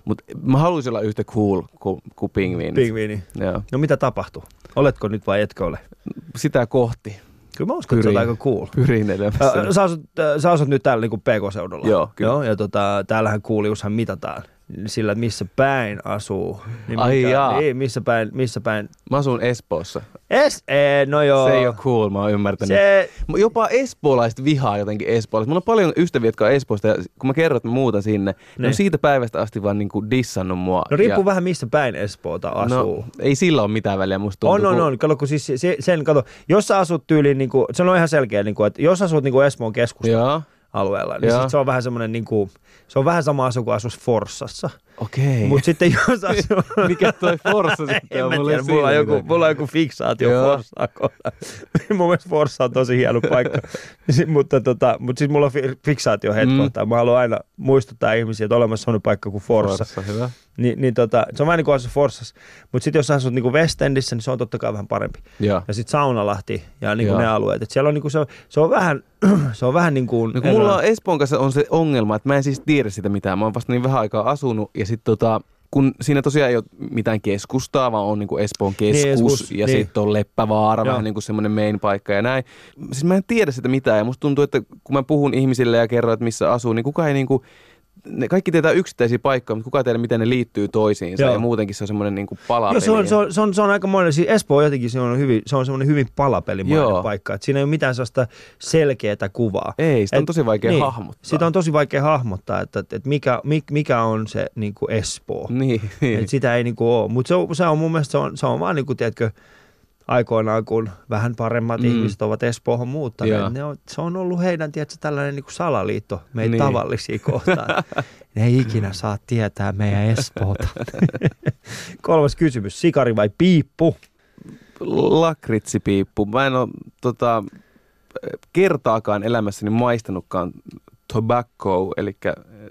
mut mä haluaisin olla yhtä cool kuin, kuin pingviinit. Pingviini. Joo. No mitä tapahtuu? Oletko nyt vai etkö ole? Sitä kohti Kyllä mä uskon, että se on aika cool. pyrin elämässä. Sä asut, ä, sä asut nyt täällä niin PK-seudulla. Joo, kyllä. Joo, ja tota, täällähän kuuliushan mitataan sillä, että missä päin asuu. Niin Ai jaa. Niin, missä päin, missä päin. Mä asun Espoossa. Es, ee, no joo. Se ei ole cool, mä oon ymmärtänyt. Se, Jopa espoolaiset vihaa jotenkin espoolaiset. Mulla on paljon ystäviä, jotka on Espoosta ja kun mä kerron, että mä muutan sinne, ne Niin. on siitä päivästä asti vaan niinku dissannut mua. no riippuu ja, vähän missä päin Espoota asuu. No, ei sillä ole mitään väliä musta tuntuu. On, on, kun- on. Kato, kun siis se, sen, kato, jos sä asut tyyliin, niin kuin, se on ihan selkeä, niin kuin, että jos asut niin kuin Espoon keskustan Joo, alueella, niin sit se on vähän semmoinen, niin kuin, se on vähän sama asu kuin asus Forssassa. Okei. Mutta sitten jos asuu... Mikä toi Forssa sitten En on? mä Mulla mulla, on joku, mulla on joku fiksaatio. Forssaa kohtaan. Mun mielestä Forssa on tosi hieno paikka. Mutta, tota, mutta siis mulla on fi- fiksaatio heitä Mm. kohtaan. Mä haluan aina muistuttaa ihmisiä, että on olemassa sellainen paikka kuin Forssa. Forssa, hyvä. Ni, niin tota, se on vähän niin kuin asua Forssassa. Mutta sitten jos asut niin kuin West Endissä, niin se on totta kai vähän parempi. Joo. Ja sitten Saunalahti ja niin kuin Joo. ne alueet. Et siellä on, niin kuin se, on, se on vähän, se on vähän niin kuin... No mulla on Espoon kanssa on se ongelma, että mä en siis tiedä sitä mitään. Mä oon vasta niin vähän aikaa asunut ja sitten tota, kun siinä tosiaan ei ole mitään keskustaa, vaan on niinku Espoon keskus Niin, keskus, ja niin. sitten on Leppävaara, Joo. vähän niin kuin semmoinen main paikka ja näin. Siis mä en tiedä sitä mitään ja musta tuntuu, että kun mä puhun ihmisille ja kerron, että missä asuu, niin kukaan ei niinku, ne kaikki tietää yksittäisiä paikkoja, mutta kukaan ei tiedä, miten ne liittyy toisiinsa Joo. ja muutenkin se on semmoinen niinku palapeli. Joo, se on, se, on, se, on, se on aika monen, siis Espoo jotenkin se on, hyvin, se on semmoinen hyvin palapelimainen paikka, että siinä ei ole mitään sellaista selkeää kuvaa. Ei, sitä on Et- tosi vaikea niin, hahmottaa. Sitä on tosi vaikea hahmottaa, että, että, mikä, mik- mikä on se niin kuin Espoo. Niin, niin. Et sitä ei niin kuin ole, mutta se, on- se on mun mielestä se on, se on vaan niin kuin, tiedätkö, aikoinaan, kun vähän paremmat Mm. ihmiset ovat Espoohon muuttaneet, Joo. ne on, se on ollut heidän tiedätkö, tällainen niin kuin salaliitto meitä Niin. tavallisia kohtaan. ne ei ikinä saa tietää meidän Espoota. Kolmas kysymys, sikari vai piippu? lakritsipiippu. Mä en ole tota, kertaakaan elämässäni maistanutkaan tobacco, eli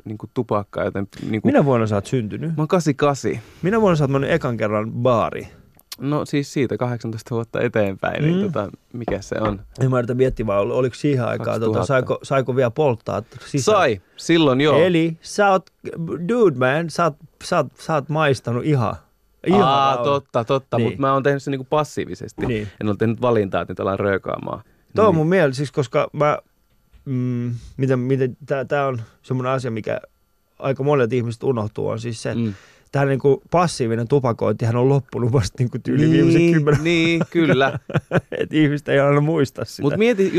niin tupakkaa, joten niin kuin, Minä vuonna sä oot syntynyt? mä oon 88. Minä vuonna sä oot mennyt ekan kerran baari? No siis siitä 18 vuotta eteenpäin, niin Mm. tota, mikä se on? En mä yritä miettiä vaan, oliko siihen aikaan, 2000. tota, saiko, saiko vielä polttaa sisään? Sai, silloin joo. Eli sä oot, dude man, sä oot, sä oot, sä oot maistanut ihan. ihan Aa, totta, totta, Niin. mutta mä oon tehnyt sen niinku passiivisesti. Niin. En ole tehnyt valintaa, että nyt ollaan röökaamaan. Toi on Niin. mun mielestä, siis koska mä, mm, miten, miten, tää, tää on semmoinen asia, mikä aika monet ihmiset unohtuu, on siis se, Mm. Tämä niinku passiivinen tupakointihan on loppunut vasta niinku tyyli viimeisen kymmenen niin, kyllä. että ihmiset ei aina muista sitä. Mutta mieti,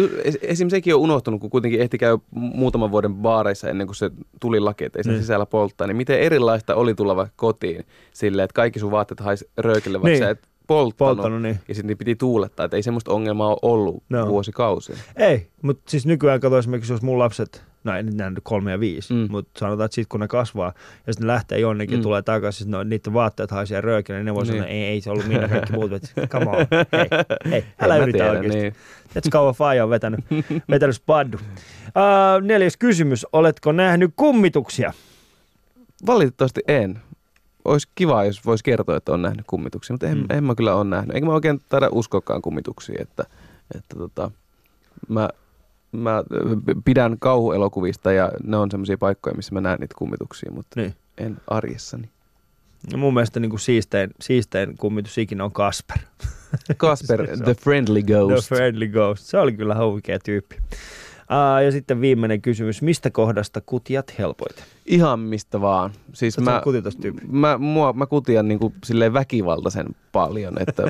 esim. sekin on unohtunut, kun kuitenkin ehti käy muutaman vuoden baareissa ennen kuin se tuli laki, että ei Niin. sisällä polttaa. Niin miten erilaista oli tulla vaikka kotiin silleen, että kaikki sun vaatteet haisi röökille, vaikka Niin. sä et polttanut. Polttanut, niin. Ja sitten niin piti tuulettaa, että ei semmoista ongelmaa ole ollut No. vuosikausia. Ei, mutta siis nykyään kato esimerkiksi, jos mun lapset, no ei nyt nämä nyt kolme ja viisi, Mm. mutta sanotaan, että sitten kun ne kasvaa ja sitten ne lähtee jonnekin Mm. tulee takaisin, no, niiden vaatteet haisee röökille, niin ne voi Niin. sanoa, ei, ei se ollut minä kaikki muut, että come on, hei, hei, älä En yritä tiedä, oikeasti. Niin. Let's kauan faija on vetänyt, vetänyt spaddu. Uh, neljäs kysymys, oletko nähnyt kummituksia? Valitettavasti en. olisi kiva, jos voisi kertoa, että on nähnyt kummituksia, mutta en, mm. en mä kyllä ole nähnyt. Eikä mä oikein taida uskokaan kummituksiin, että, että tota, mä, mä pidän kauhuelokuvista ja ne on semmoisia paikkoja, missä mä näen niitä kummituksia, mutta niin. en arjessani. No mun mielestä niin kuin siistein, siistein kummitus ikinä on Kasper. Kasper, the friendly ghost. The friendly ghost. Se oli kyllä huikea tyyppi. Uh, ja sitten viimeinen kysymys. Mistä kohdasta kutiat helpoiten? Ihan mistä vaan. Siis mä, mä, mua, mä kutian niinku silleen väkivaltaisen paljon, että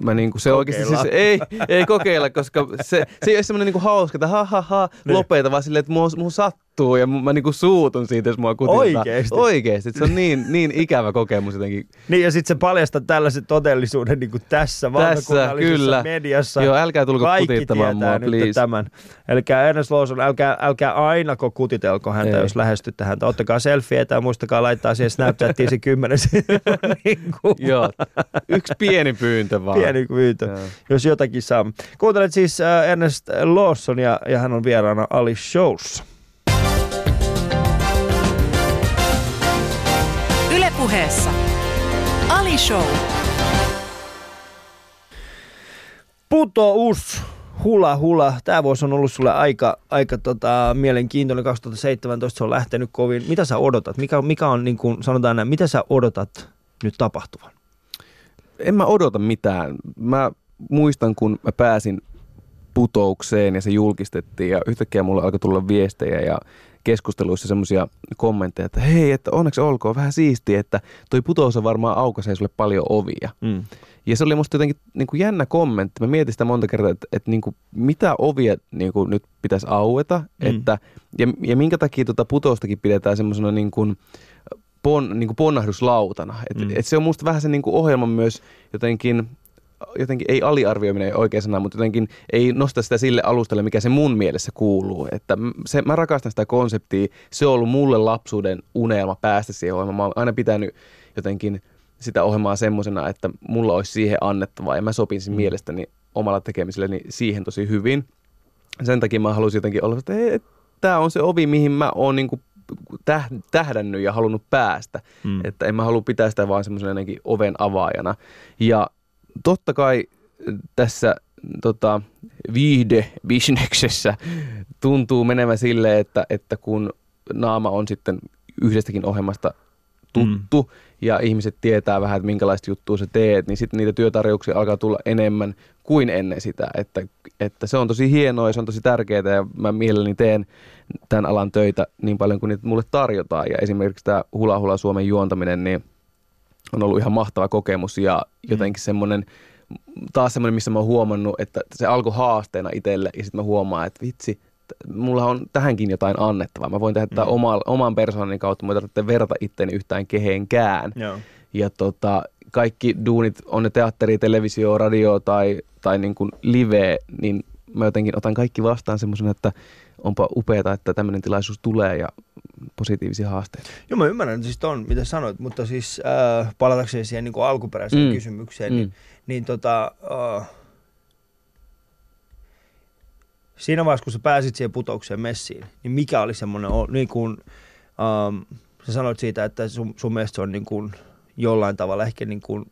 mä niinku se oikeasti siis, ei, ei kokeilla, koska se, se ei ole semmoinen niinku hauska, että ha ha ha, niin. lopeta, vaan silleen, että mua, mua sattuu ja mä niinku suutun siitä, jos mua kutitaan. Oikeesti? Oikeesti, se on niin, niin ikävä kokemus jotenkin. Niin ja sitten se paljastaa tällaisen todellisuuden niinku tässä, tässä kyllä. mediassa. Joo, älkää tulko kutittamaan mua, please. tämän. Eli Ernest Lawson, älkää, älkää aina kutitelko häntä, ei. jos lähestytte häntä ottakaa selfieitä ja muistakaa laittaa siihen Snapchattiin se kymmenen niin Joo, yksi pieni pyyntö vaan. Pieni pyyntö, Joo. jos jotakin saa. Kuuntelet siis äh, Ernest Lawson ja, ja hän on vieraana Ali Showssa. Ylepuheessa Ali Show. Putous hula hula. Tämä vuosi on ollut sulle aika, aika tota, mielenkiintoinen. 2017 se on lähtenyt kovin. Mitä sä odotat? Mikä, mikä on, niin kuin sanotaan näin, mitä sä odotat nyt tapahtuvan? En mä odota mitään. Mä muistan, kun mä pääsin putoukseen ja se julkistettiin ja yhtäkkiä mulle alkoi tulla viestejä ja keskusteluissa semmoisia kommentteja, että hei, että onneksi olkoon vähän siistiä, että toi putous on varmaan aukaisee sulle paljon ovia. Mm. Ja se oli musta jotenkin niin kuin jännä kommentti. Mä mietin sitä monta kertaa, että, että niin kuin, mitä ovia niin kuin nyt pitäisi aueta, mm. että, ja, ja minkä takia tuota putoustakin pidetään semmoisena niin kuin, pon, niin kuin ponnahduslautana. Et, mm. et se on musta vähän se niin kuin ohjelman myös jotenkin jotenkin ei aliarvioiminen oikein sana, mutta jotenkin ei nosta sitä sille alustalle, mikä se mun mielessä kuuluu. Että se, mä rakastan sitä konseptia. Se on ollut mulle lapsuuden unelma päästä siihen ohjelmaan. Mä oon aina pitänyt jotenkin sitä ohjelmaa semmoisena, että mulla olisi siihen annettavaa ja mä sopin mm. mielestäni omalla tekemiselleni siihen tosi hyvin. Sen takia mä halusin jotenkin olla, että tämä on se ovi, mihin mä oon niin tähdännyt ja halunnut päästä. Mm. Että en mä halua pitää sitä vaan semmoisena oven avaajana. Ja totta kai tässä tota, viihdebisneksessä tuntuu menevä sille, että, että kun naama on sitten yhdestäkin ohjelmasta tuttu mm. ja ihmiset tietää vähän, että minkälaista juttua sä teet, niin sitten niitä työtarjouksia alkaa tulla enemmän kuin ennen sitä. Että, että se on tosi hienoa ja se on tosi tärkeää ja mä mielelläni teen tämän alan töitä niin paljon kuin niitä mulle tarjotaan. Ja esimerkiksi tämä Hula Hula Suomen juontaminen, niin on ollut ihan mahtava kokemus ja jotenkin mm. semmoinen, taas semmoinen, missä mä oon huomannut, että se alkoi haasteena itselle ja sitten mä huomaan, että vitsi, mulla on tähänkin jotain annettavaa. Mä voin tehdä mm. oman, oman persoonani kautta, mutta tarvitse verrata itteeni yhtään kehenkään. Joo. Ja tota, kaikki duunit, on ne teatteri, televisio, radio tai, tai niin kuin live, niin mä jotenkin otan kaikki vastaan semmoisena, että onpa upeaa, että tämmöinen tilaisuus tulee ja positiivisia haasteita. Joo, mä ymmärrän siis ton, mitä sanoit, mutta siis äh, palatakseni siihen niin kuin alkuperäiseen mm. kysymykseen, niin, mm. niin, niin tota, äh, siinä vaiheessa, kun sä pääsit siihen putoukseen messiin, niin mikä oli semmoinen, niin kuin, ähm, sä sanoit siitä, että sun, sun mielestä se on niin kuin jollain tavalla ehkä niin kuin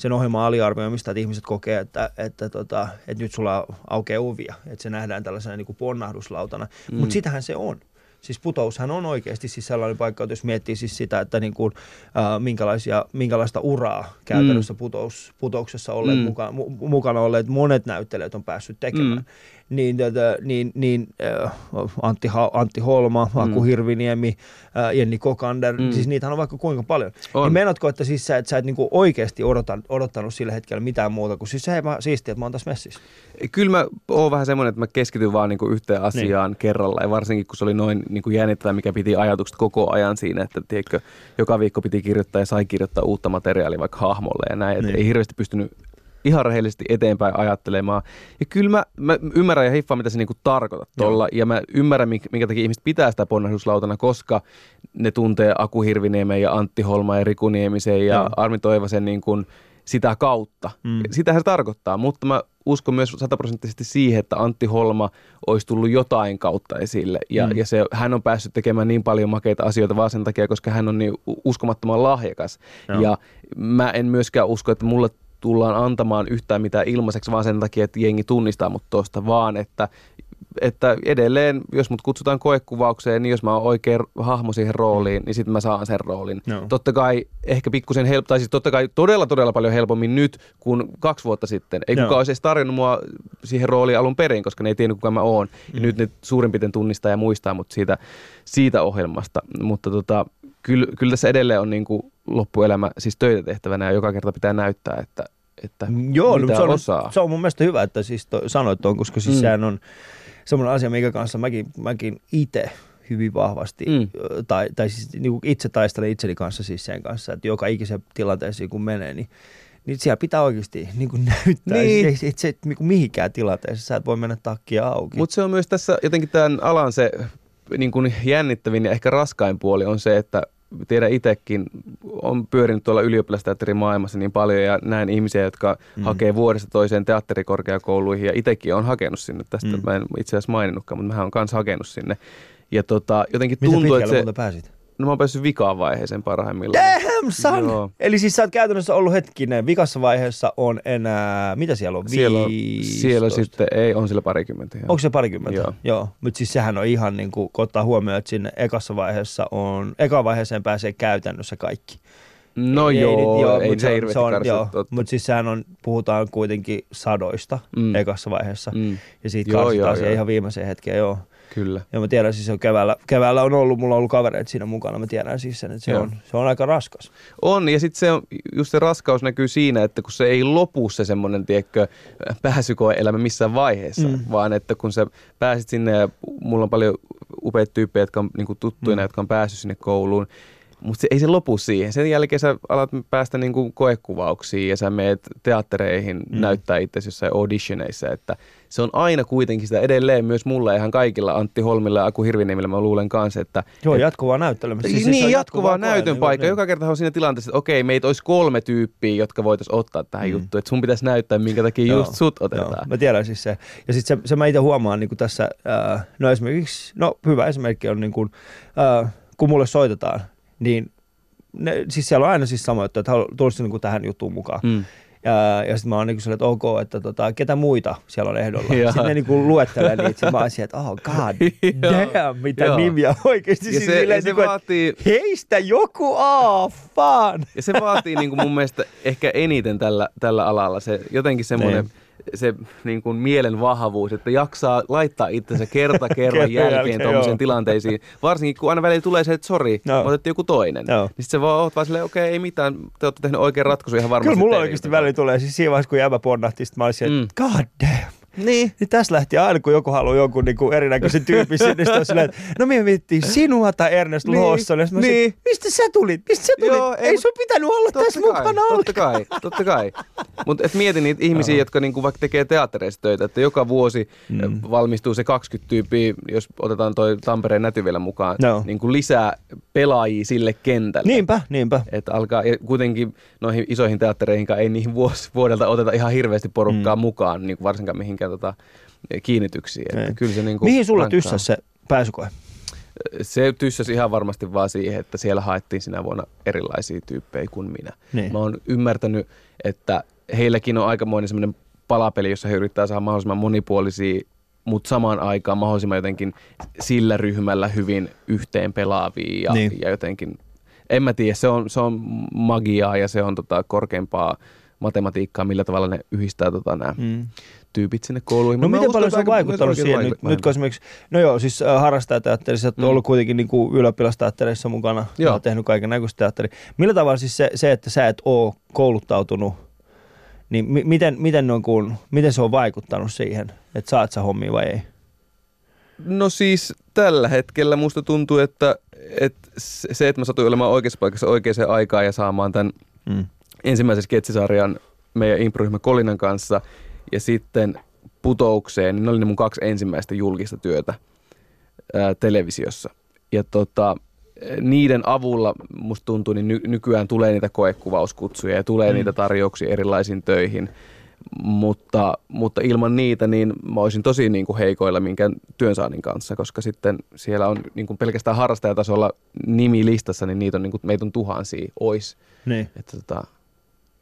sen ohjelman aliarvioimista, että ihmiset kokee, että, että, tota, että nyt sulla aukeaa ovia, että se nähdään tällaisena niin kuin ponnahduslautana. Mm. Mutta sitähän se on. Siis putoushan on oikeasti siis sellainen paikka, että jos miettii siis sitä, että niin kuin, äh, minkälaisia, minkälaista uraa käytännössä mm. putous, putouksessa olleet mm. muka, mu, mukana olleet monet näyttelijät on päässyt tekemään. Mm niin, tätä, niin, niin äh, Antti, ha, Antti Holma, mm. Aku Hirviniemi, äh, Jenni Kokander, mm. siis niitä on vaikka kuinka paljon. On. Niin menotko, että siis sä, että sä et niinku oikeasti odotan, odottanut sillä hetkellä mitään muuta kuin siis se ei siistiä, että mä oon tässä messissä? Kyllä mä oon vähän semmoinen, että mä keskityn vaan niinku yhteen asiaan niin. kerralla ja varsinkin kun se oli noin niinku jännittävä, mikä piti ajatukset koko ajan siinä, että tiedätkö, joka viikko piti kirjoittaa ja sai kirjoittaa uutta materiaalia vaikka hahmolle ja näin, niin. ei hirveästi pystynyt ihan rehellisesti eteenpäin ajattelemaan. Ja kyllä mä, mä ymmärrän ja hiffaan, mitä se niinku tarkoittaa tuolla. Ja mä ymmärrän, minkä takia ihmiset pitää sitä ponnahduslautana, koska ne tuntee Aku Hirviniemen ja Antti Holma ja Riku Niemisen ja Joo. Armi Toivasen niin kuin sitä kautta. Mm. Sitähän se tarkoittaa, mutta mä uskon myös sataprosenttisesti siihen, että Antti Holma olisi tullut jotain kautta esille. Ja, mm. ja se, hän on päässyt tekemään niin paljon makeita asioita vaan sen takia, koska hän on niin uskomattoman lahjakas. Joo. Ja mä en myöskään usko, että mulle tullaan antamaan yhtään mitään ilmaiseksi vaan sen takia, että jengi tunnistaa mut tuosta, vaan että että edelleen, jos mut kutsutaan koekuvaukseen, niin jos mä oon oikein hahmo siihen rooliin, niin sitten mä saan sen roolin. No. Totta kai ehkä pikkusen help, tai siis totta kai todella todella paljon helpommin nyt kuin kaksi vuotta sitten. Ei no. kukaan olisi edes tarjonnut mua siihen rooliin alun perin, koska ne ei tiennyt kuka mä oon. Mm. Ja nyt ne suurin piirtein tunnistaa ja muistaa mut siitä, siitä ohjelmasta. Mutta tota, kyllä, kyllä tässä edelleen on niin kuin loppuelämä siis töitä tehtävänä ja joka kerta pitää näyttää, että, että Joo, mitä se on, osaa. Se on mun mielestä hyvä, että siis to, sanoit tuon, koska siis mm. sehän on semmoinen asia, mikä kanssa mäkin, mäkin itse hyvin vahvasti, mm. tai, tai siis niin kuin itse taistelen itseni kanssa siis sen kanssa, että joka ikisen tilanteeseen kun menee, niin niin siellä pitää oikeasti niin kuin näyttää. Niin. Ei, ei se niin kuin mihinkään tilanteessa, sä et voi mennä takkia auki. Mutta se on myös tässä jotenkin tämän alan se niin kuin jännittävin ja ehkä raskain puoli on se, että tiedän itsekin, on pyörinyt tuolla ylioppilasteatterin maailmassa niin paljon ja näen ihmisiä, jotka mm. hakee vuodesta toiseen teatterikorkeakouluihin ja itsekin on hakenut sinne. Tästä mm. mä en itse asiassa maininnutkaan, mutta mä oon kanssa hakenut sinne. Ja tota, jotenkin tuntuu, että se... pääsit? No mä oon päässyt vikaan vaiheeseen parhaimmillaan. Damn son! Joo. Eli siis sä oot käytännössä ollut hetkinen, vikassa vaiheessa on enää, mitä siellä on, siellä on, siellä sitten, ei, on siellä parikymmentä. Joo. Onko se parikymmentä? Joo. joo. Mutta siis sehän on ihan niin kuin, kun ottaa huomioon, että sinne ekassa vaiheessa on, eka vaiheeseen pääsee käytännössä kaikki. No ei, joo, ei, joo, ei se, se on, joo, mutta siis sehän on, puhutaan kuitenkin sadoista mm. ekassa vaiheessa. Mm. Ja siitä joo, karsitaan joo, joo. ihan viimeiseen hetkeen, joo. Kyllä. Ja mä tiedän siis, että keväällä, keväällä on ollut, mulla on ollut kavereita siinä mukana, mä tiedän siis sen, että se, on, se on aika raskas. On, ja sitten se on, just se raskaus näkyy siinä, että kun se ei lopu se semmoinen, tiedätkö, pääsykoe-elämä missään vaiheessa, mm. vaan että kun sä pääsit sinne, ja mulla on paljon upeita tyyppejä, jotka on niin tuttuina, mm. jotka on päässyt sinne kouluun, mutta se, ei se lopu siihen. Sen jälkeen sä alat päästä niin kuin koekuvauksiin ja sä meet teattereihin mm. näyttää itse jossain auditioneissa, että se on aina kuitenkin sitä edelleen myös mulle ihan kaikilla Antti Holmilla ja Aku Hirviniemillä mä luulen kanssa, että... Joo, jatkuvaa näyttelemistä. Siis niin, jatkuvaa, jatkuvaa näytön paikka. Niin. Joka kerta on siinä tilanteessa, että okei, meitä olisi kolme tyyppiä, jotka voitaisiin ottaa tähän mm. juttuun. Että sun pitäisi näyttää, minkä takia Joo. just sut otetaan. Joo, mä tiedän siis se. Ja sitten se, se mä itse huomaan niin kuin tässä, äh, no esimerkiksi, no hyvä esimerkki on niin kuin, äh, kun mulle soitetaan, niin ne, siis siellä on aina siis sama juttu, että tulisi niin tähän juttuun mukaan. Mm. Ja, ja sitten mä oon niin kuin että ok, että tota, ketä muita siellä on ehdolla. sitten ne niin kuin luettelee niitä, mä oon että oh god damn, mitä Joo. nimiä oikeasti. Ja siis se, silleen, se niin kuin, vaatii... Heistä joku, oh, fun. Ja se vaatii niin kuin mun mielestä ehkä eniten tällä, tällä alalla. Se jotenkin semmoinen... Se niin kuin mielen vahvuus, että jaksaa laittaa itsensä kerta kerran jälkeen tuommoisiin tilanteisiin. Varsinkin kun aina välillä tulee se, että sori, no. otettiin joku toinen. No. Niin sitten se vaan oot vaan silleen, okei, okay, ei mitään, te olette tehneet oikein ratkaisu ihan varmasti. Kyllä mulla oikeasti välillä tulee, siis siinä vaiheessa kun jäbä ponnahti, sitten mä olisin, että mm. god damn. Niin. niin tässä lähti aina, kun joku haluaa jonkun niin kuin erinäköisen tyypin sinne, niin silleen, että no minä miettii sinua tai Ernest niin. Lawson. Niin. Mistä sä tulit? Mistä sä tulit? Joo, ei, ei sun pitänyt olla tässä kai, mukana Totta kai, totta kai. Mutta et mieti niitä ihmisiä, jotka niinku vaikka tekee teattereissa töitä, että joka vuosi mm. valmistuu se 20 tyyppiä, jos otetaan toi Tampereen näty vielä mukaan, no. niin kuin lisää pelaajia sille kentälle. Niinpä, niinpä. Että alkaa, ja kuitenkin noihin isoihin teattereihin ei niihin vuos, vuodelta oteta ihan hirveästi porukkaa mm. mukaan, niin kuin varsinkaan mihinkään tota, kiinnityksiä. Että niin. kyllä se niin Mihin sulla tyssäsi se pääsykoe? Se tyssäsi ihan varmasti vaan siihen, että siellä haettiin sinä vuonna erilaisia tyyppejä kuin minä. Niin. Mä oon ymmärtänyt, että heilläkin on aikamoinen semmoinen palapeli, jossa he yrittää saada mahdollisimman monipuolisia mutta samaan aikaan mahdollisimman jotenkin sillä ryhmällä hyvin yhteen pelaavia ja, niin. ja jotenkin, en mä tiedä, se on, se on magiaa ja se on tota korkeampaa matematiikkaa, millä tavalla ne yhdistää tota, nämä mm. Tyypit sinne kouluihin. No miten paljon se on vaikuttanut siihen, nyt, nyt kun esimerkiksi, no joo, siis äh, harrastajateatterissa, että mm. ollut kuitenkin niin kuin ylioppilasteatterissa mukana, joo. tehnyt kaiken näköistä teatteria. Millä tavalla siis se, se, että sä et ole kouluttautunut, niin m- miten, miten, noin kuin, miten se on vaikuttanut siihen, että saat sä hommia vai ei? No siis tällä hetkellä musta tuntuu, että, että se, että mä satuin olemaan oikeassa paikassa oikeaan aikaan ja saamaan tämän mm ensimmäisen sketsisarjan meidän improryhmä Kolinan kanssa ja sitten putoukseen, niin ne oli ne mun kaksi ensimmäistä julkista työtä ää, televisiossa. Ja tota, niiden avulla musta tuntuu, niin ny- nykyään tulee niitä koekuvauskutsuja ja tulee mm. niitä tarjouksia erilaisiin töihin. mutta, mutta ilman niitä niin mä olisin tosi niin kuin heikoilla minkään työnsaannin kanssa, koska sitten siellä on niin kuin pelkästään harrastajatasolla nimi listassa, niin niitä on, niin kuin, meitä on tuhansia, ois. Niin. Että tota,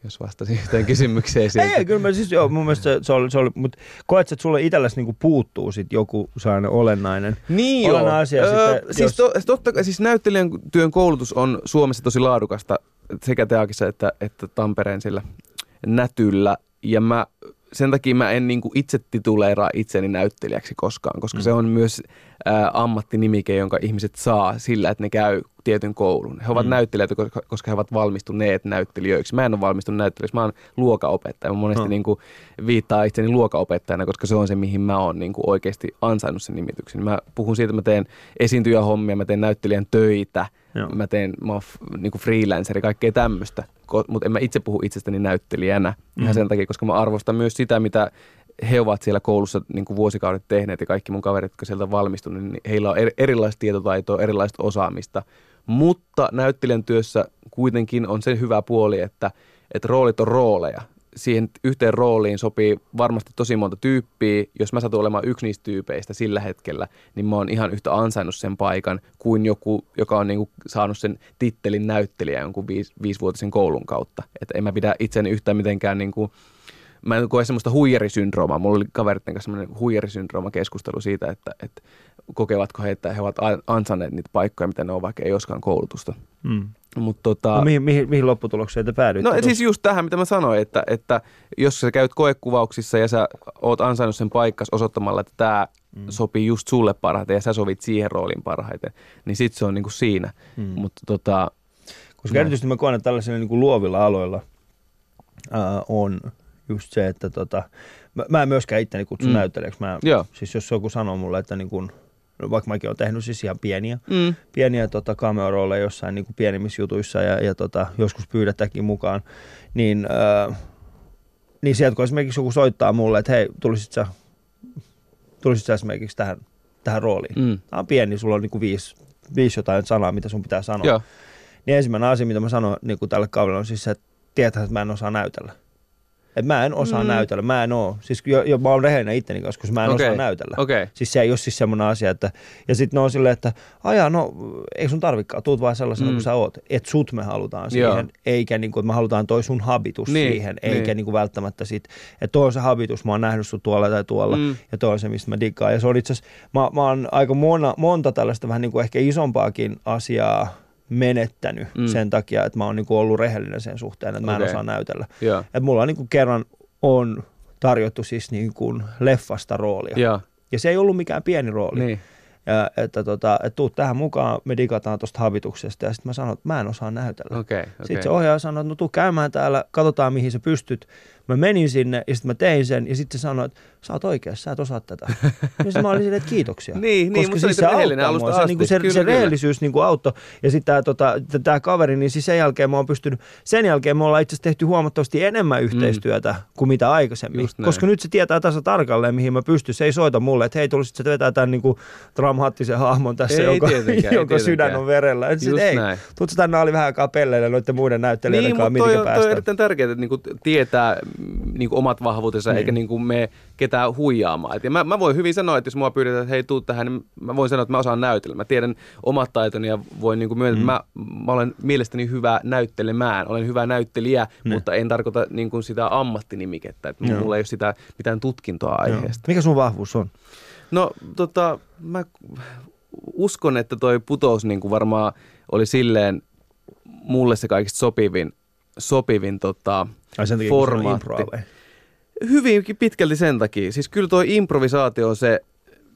jos vastasin yhteen kysymykseen siitä. Ei, kyllä mä siis joo, mun mielestä se, se oli, se oli mutta koet, että sulle itsellesi niinku puuttuu sit joku sellainen olennainen, Niin olennainen joo. asia. Öö, sitten, siis, jos, to, totta, siis näyttelijän työn koulutus on Suomessa tosi laadukasta sekä Teakissa että, että Tampereen sillä nätyllä. Ja mä, sen takia mä en niin itse tituleeraa itseni näyttelijäksi koskaan, koska mm. se on myös ä, ammattinimike, jonka ihmiset saa sillä, että ne käy tietyn koulun. He ovat mm. näyttelijöitä, koska, koska he ovat valmistuneet näyttelijöiksi. Mä en ole valmistunut näyttelijäksi, mä oon luokaopettaja. Mä monesti mm. niin kuin, viittaa itseni luokaopettajana, koska se on se, mihin mä oon niin kuin, oikeasti ansainnut sen nimityksen. Mä puhun siitä, että mä teen esiintyjähommia, mä teen näyttelijän töitä, Joo. mä teen, mä oon niin kuin freelanceri, kaikkea tämmöistä. Mutta en mä itse puhu itsestäni näyttelijänä mm. ihan sen takia, koska mä arvostan myös sitä, mitä he ovat siellä koulussa niin kuin vuosikaudet tehneet ja kaikki mun kaverit, jotka sieltä valmistuneet, niin heillä on er- erilaista tietotaitoa, erilaista osaamista. Mutta näyttelijän työssä kuitenkin on se hyvä puoli, että, että roolit on rooleja. Siihen yhteen rooliin sopii varmasti tosi monta tyyppiä. Jos mä satun olemaan yksi niistä tyypeistä sillä hetkellä, niin mä oon ihan yhtä ansainnut sen paikan kuin joku, joka on niinku saanut sen tittelin näyttelijä jonkun viis, viisivuotisen koulun kautta. Että en mä pidä itseäni yhtään mitenkään niinku, mä en koe semmoista huijarisyndroomaa. Mulla oli kaveritten kanssa semmoinen huijarisyndrooma keskustelu siitä, että, että kokevatko he, että he ovat a- ansainneet niitä paikkoja, mitä ne on, vaikka ei olisikaan koulutusta. mm. Mut tota, no, mihin, mihin, mihin lopputulokseen te päädyitte? No tuossa? siis just tähän, mitä mä sanoin, että, että jos sä käyt koekuvauksissa ja sä oot ansainnut sen paikkas osoittamalla, että tämä mm. sopii just sulle parhaiten ja sä sovit siihen rooliin parhaiten, niin sit se on niinku siinä. Mm. Mutta tota, Koska No. erityisesti mä koen, että tällaisilla niin kuin luovilla aloilla ää, on just se, että tota, mä, mä en myöskään itteni kutsu Mm. näyttelijäksi. Mä, Joo. siis jos joku sanoo mulle, että niin kuin, vaikka mäkin olen tehnyt siis ihan pieniä, mm, pieniä tota, cameo-rooleja jossain niin kuin pienimmissä jutuissa ja, ja tota, joskus pyydetäänkin mukaan, niin, ää, niin sieltä kun esimerkiksi joku soittaa mulle, että hei, tulisit sä, tulisit sä esimerkiksi tähän, tähän rooliin. mm, Tämä on pieni, sulla on niin kuin viisi, viisi jotain sanaa, mitä sun pitää sanoa. joo, Niin ensimmäinen asia, mitä mä sanon niin kuin tälle kaudelle on siis se, että tietää, että mä en osaa näytellä. Et mä en osaa Mm. näytellä, mä en oo. Siis jo, jo mä oon rehellinen itteni kanssa, koska mä en Okei, osaa näytellä. okei. Siis se ei ole siis semmoinen asia, että... Ja sitten ne on silleen, että ajaa, no ei sun tarvikaan, tuut vaan sellaisena Mm. kuin sä oot. Että sut me halutaan Joo. siihen, eikä niin kuin, että me halutaan toi sun habitus Niin, siihen, eikä niin. niin kuin välttämättä sit, että toi on se habitus, mä oon nähnyt sut tuolla tai tuolla, Mm. ja toi on se, mistä mä digaan. Ja se on itse asiassa, mä, mä oon aika mona, monta tällaista vähän niin kuin ehkä isompaakin asiaa menettänyt Mm. sen takia, että mä oon niin kuin ollut rehellinen sen suhteen, että mä en Okei. osaa näytellä. joo, Et mulla on niin kuin kerran on tarjottu siis niin kuin leffasta roolia. joo, Ja se ei ollut mikään pieni rooli. niin, Ja, että, tota, että tuu tähän mukaan, me digataan tuosta habituksesta. Ja sitten mä sanoin, että mä en osaa näytellä. okei, Sitten okei. se ohjaaja sanoi, että no tuu käymään täällä, katsotaan mihin sä pystyt. Mä menin sinne ja sitten mä tein sen ja sitten se sanoi, että sä oot oikeassa, sä et osaa tätä. ja sitten mä olin silleen, että kiitoksia. Niin, niin, mutta se oli siis rehellinen auttaa alusta mua. se, asti. niin kuin se, Kyllä, se rehellisyys niin kuin auttoi. Ja sitten tämä tota, tää kaveri, niin siis sen jälkeen mä oon pystynyt, sen jälkeen me ollaan itse asiassa tehty huomattavasti enemmän yhteistyötä kuin mitä aikaisemmin. Mm. Koska nyt se tietää tasa tarkalleen, mihin mä pystyn. Se ei soita mulle, että hei, tulisit sä vetää tämän niin kuin dramaattisen hahmon tässä, Ei jonka, tietenkään, ei jonka sydän on verellä. Et sit, Just ei, tuutko tänne oli vähän aikaa pelleille noiden muiden näyttelijöiden Niin, kanssa, mutta mitkä on- toi on päästään. erittäin tärkeää, että niinku tietää mm, niinku omat vahvuutensa, Niin. eikä niinku me ketään huijaamaan. Et ja mä, mä voin hyvin sanoa, että jos mua pyydetään, että hei, tuu tähän, niin mä voin sanoa, että mä osaan näytellä. Mä tiedän omat taitoni ja voin niinku myöntää, Mm. että mä, mä olen mielestäni hyvä näyttelemään. Olen hyvä näyttelijä, Niin. mutta en tarkoita niinku sitä ammattinimikettä. Että Joo. mulla ei ole sitä mitään tutkintoa Joo. aiheesta. Mikä sun vahvuus on? No tota, mä uskon, että toi putous niin kuin varmaan oli silleen mulle se kaikista sopivin, sopivin tota, Ai sen takia, se formaatti. vai? Hyvinkin pitkälti sen takia. Siis kyllä toi improvisaatio on se,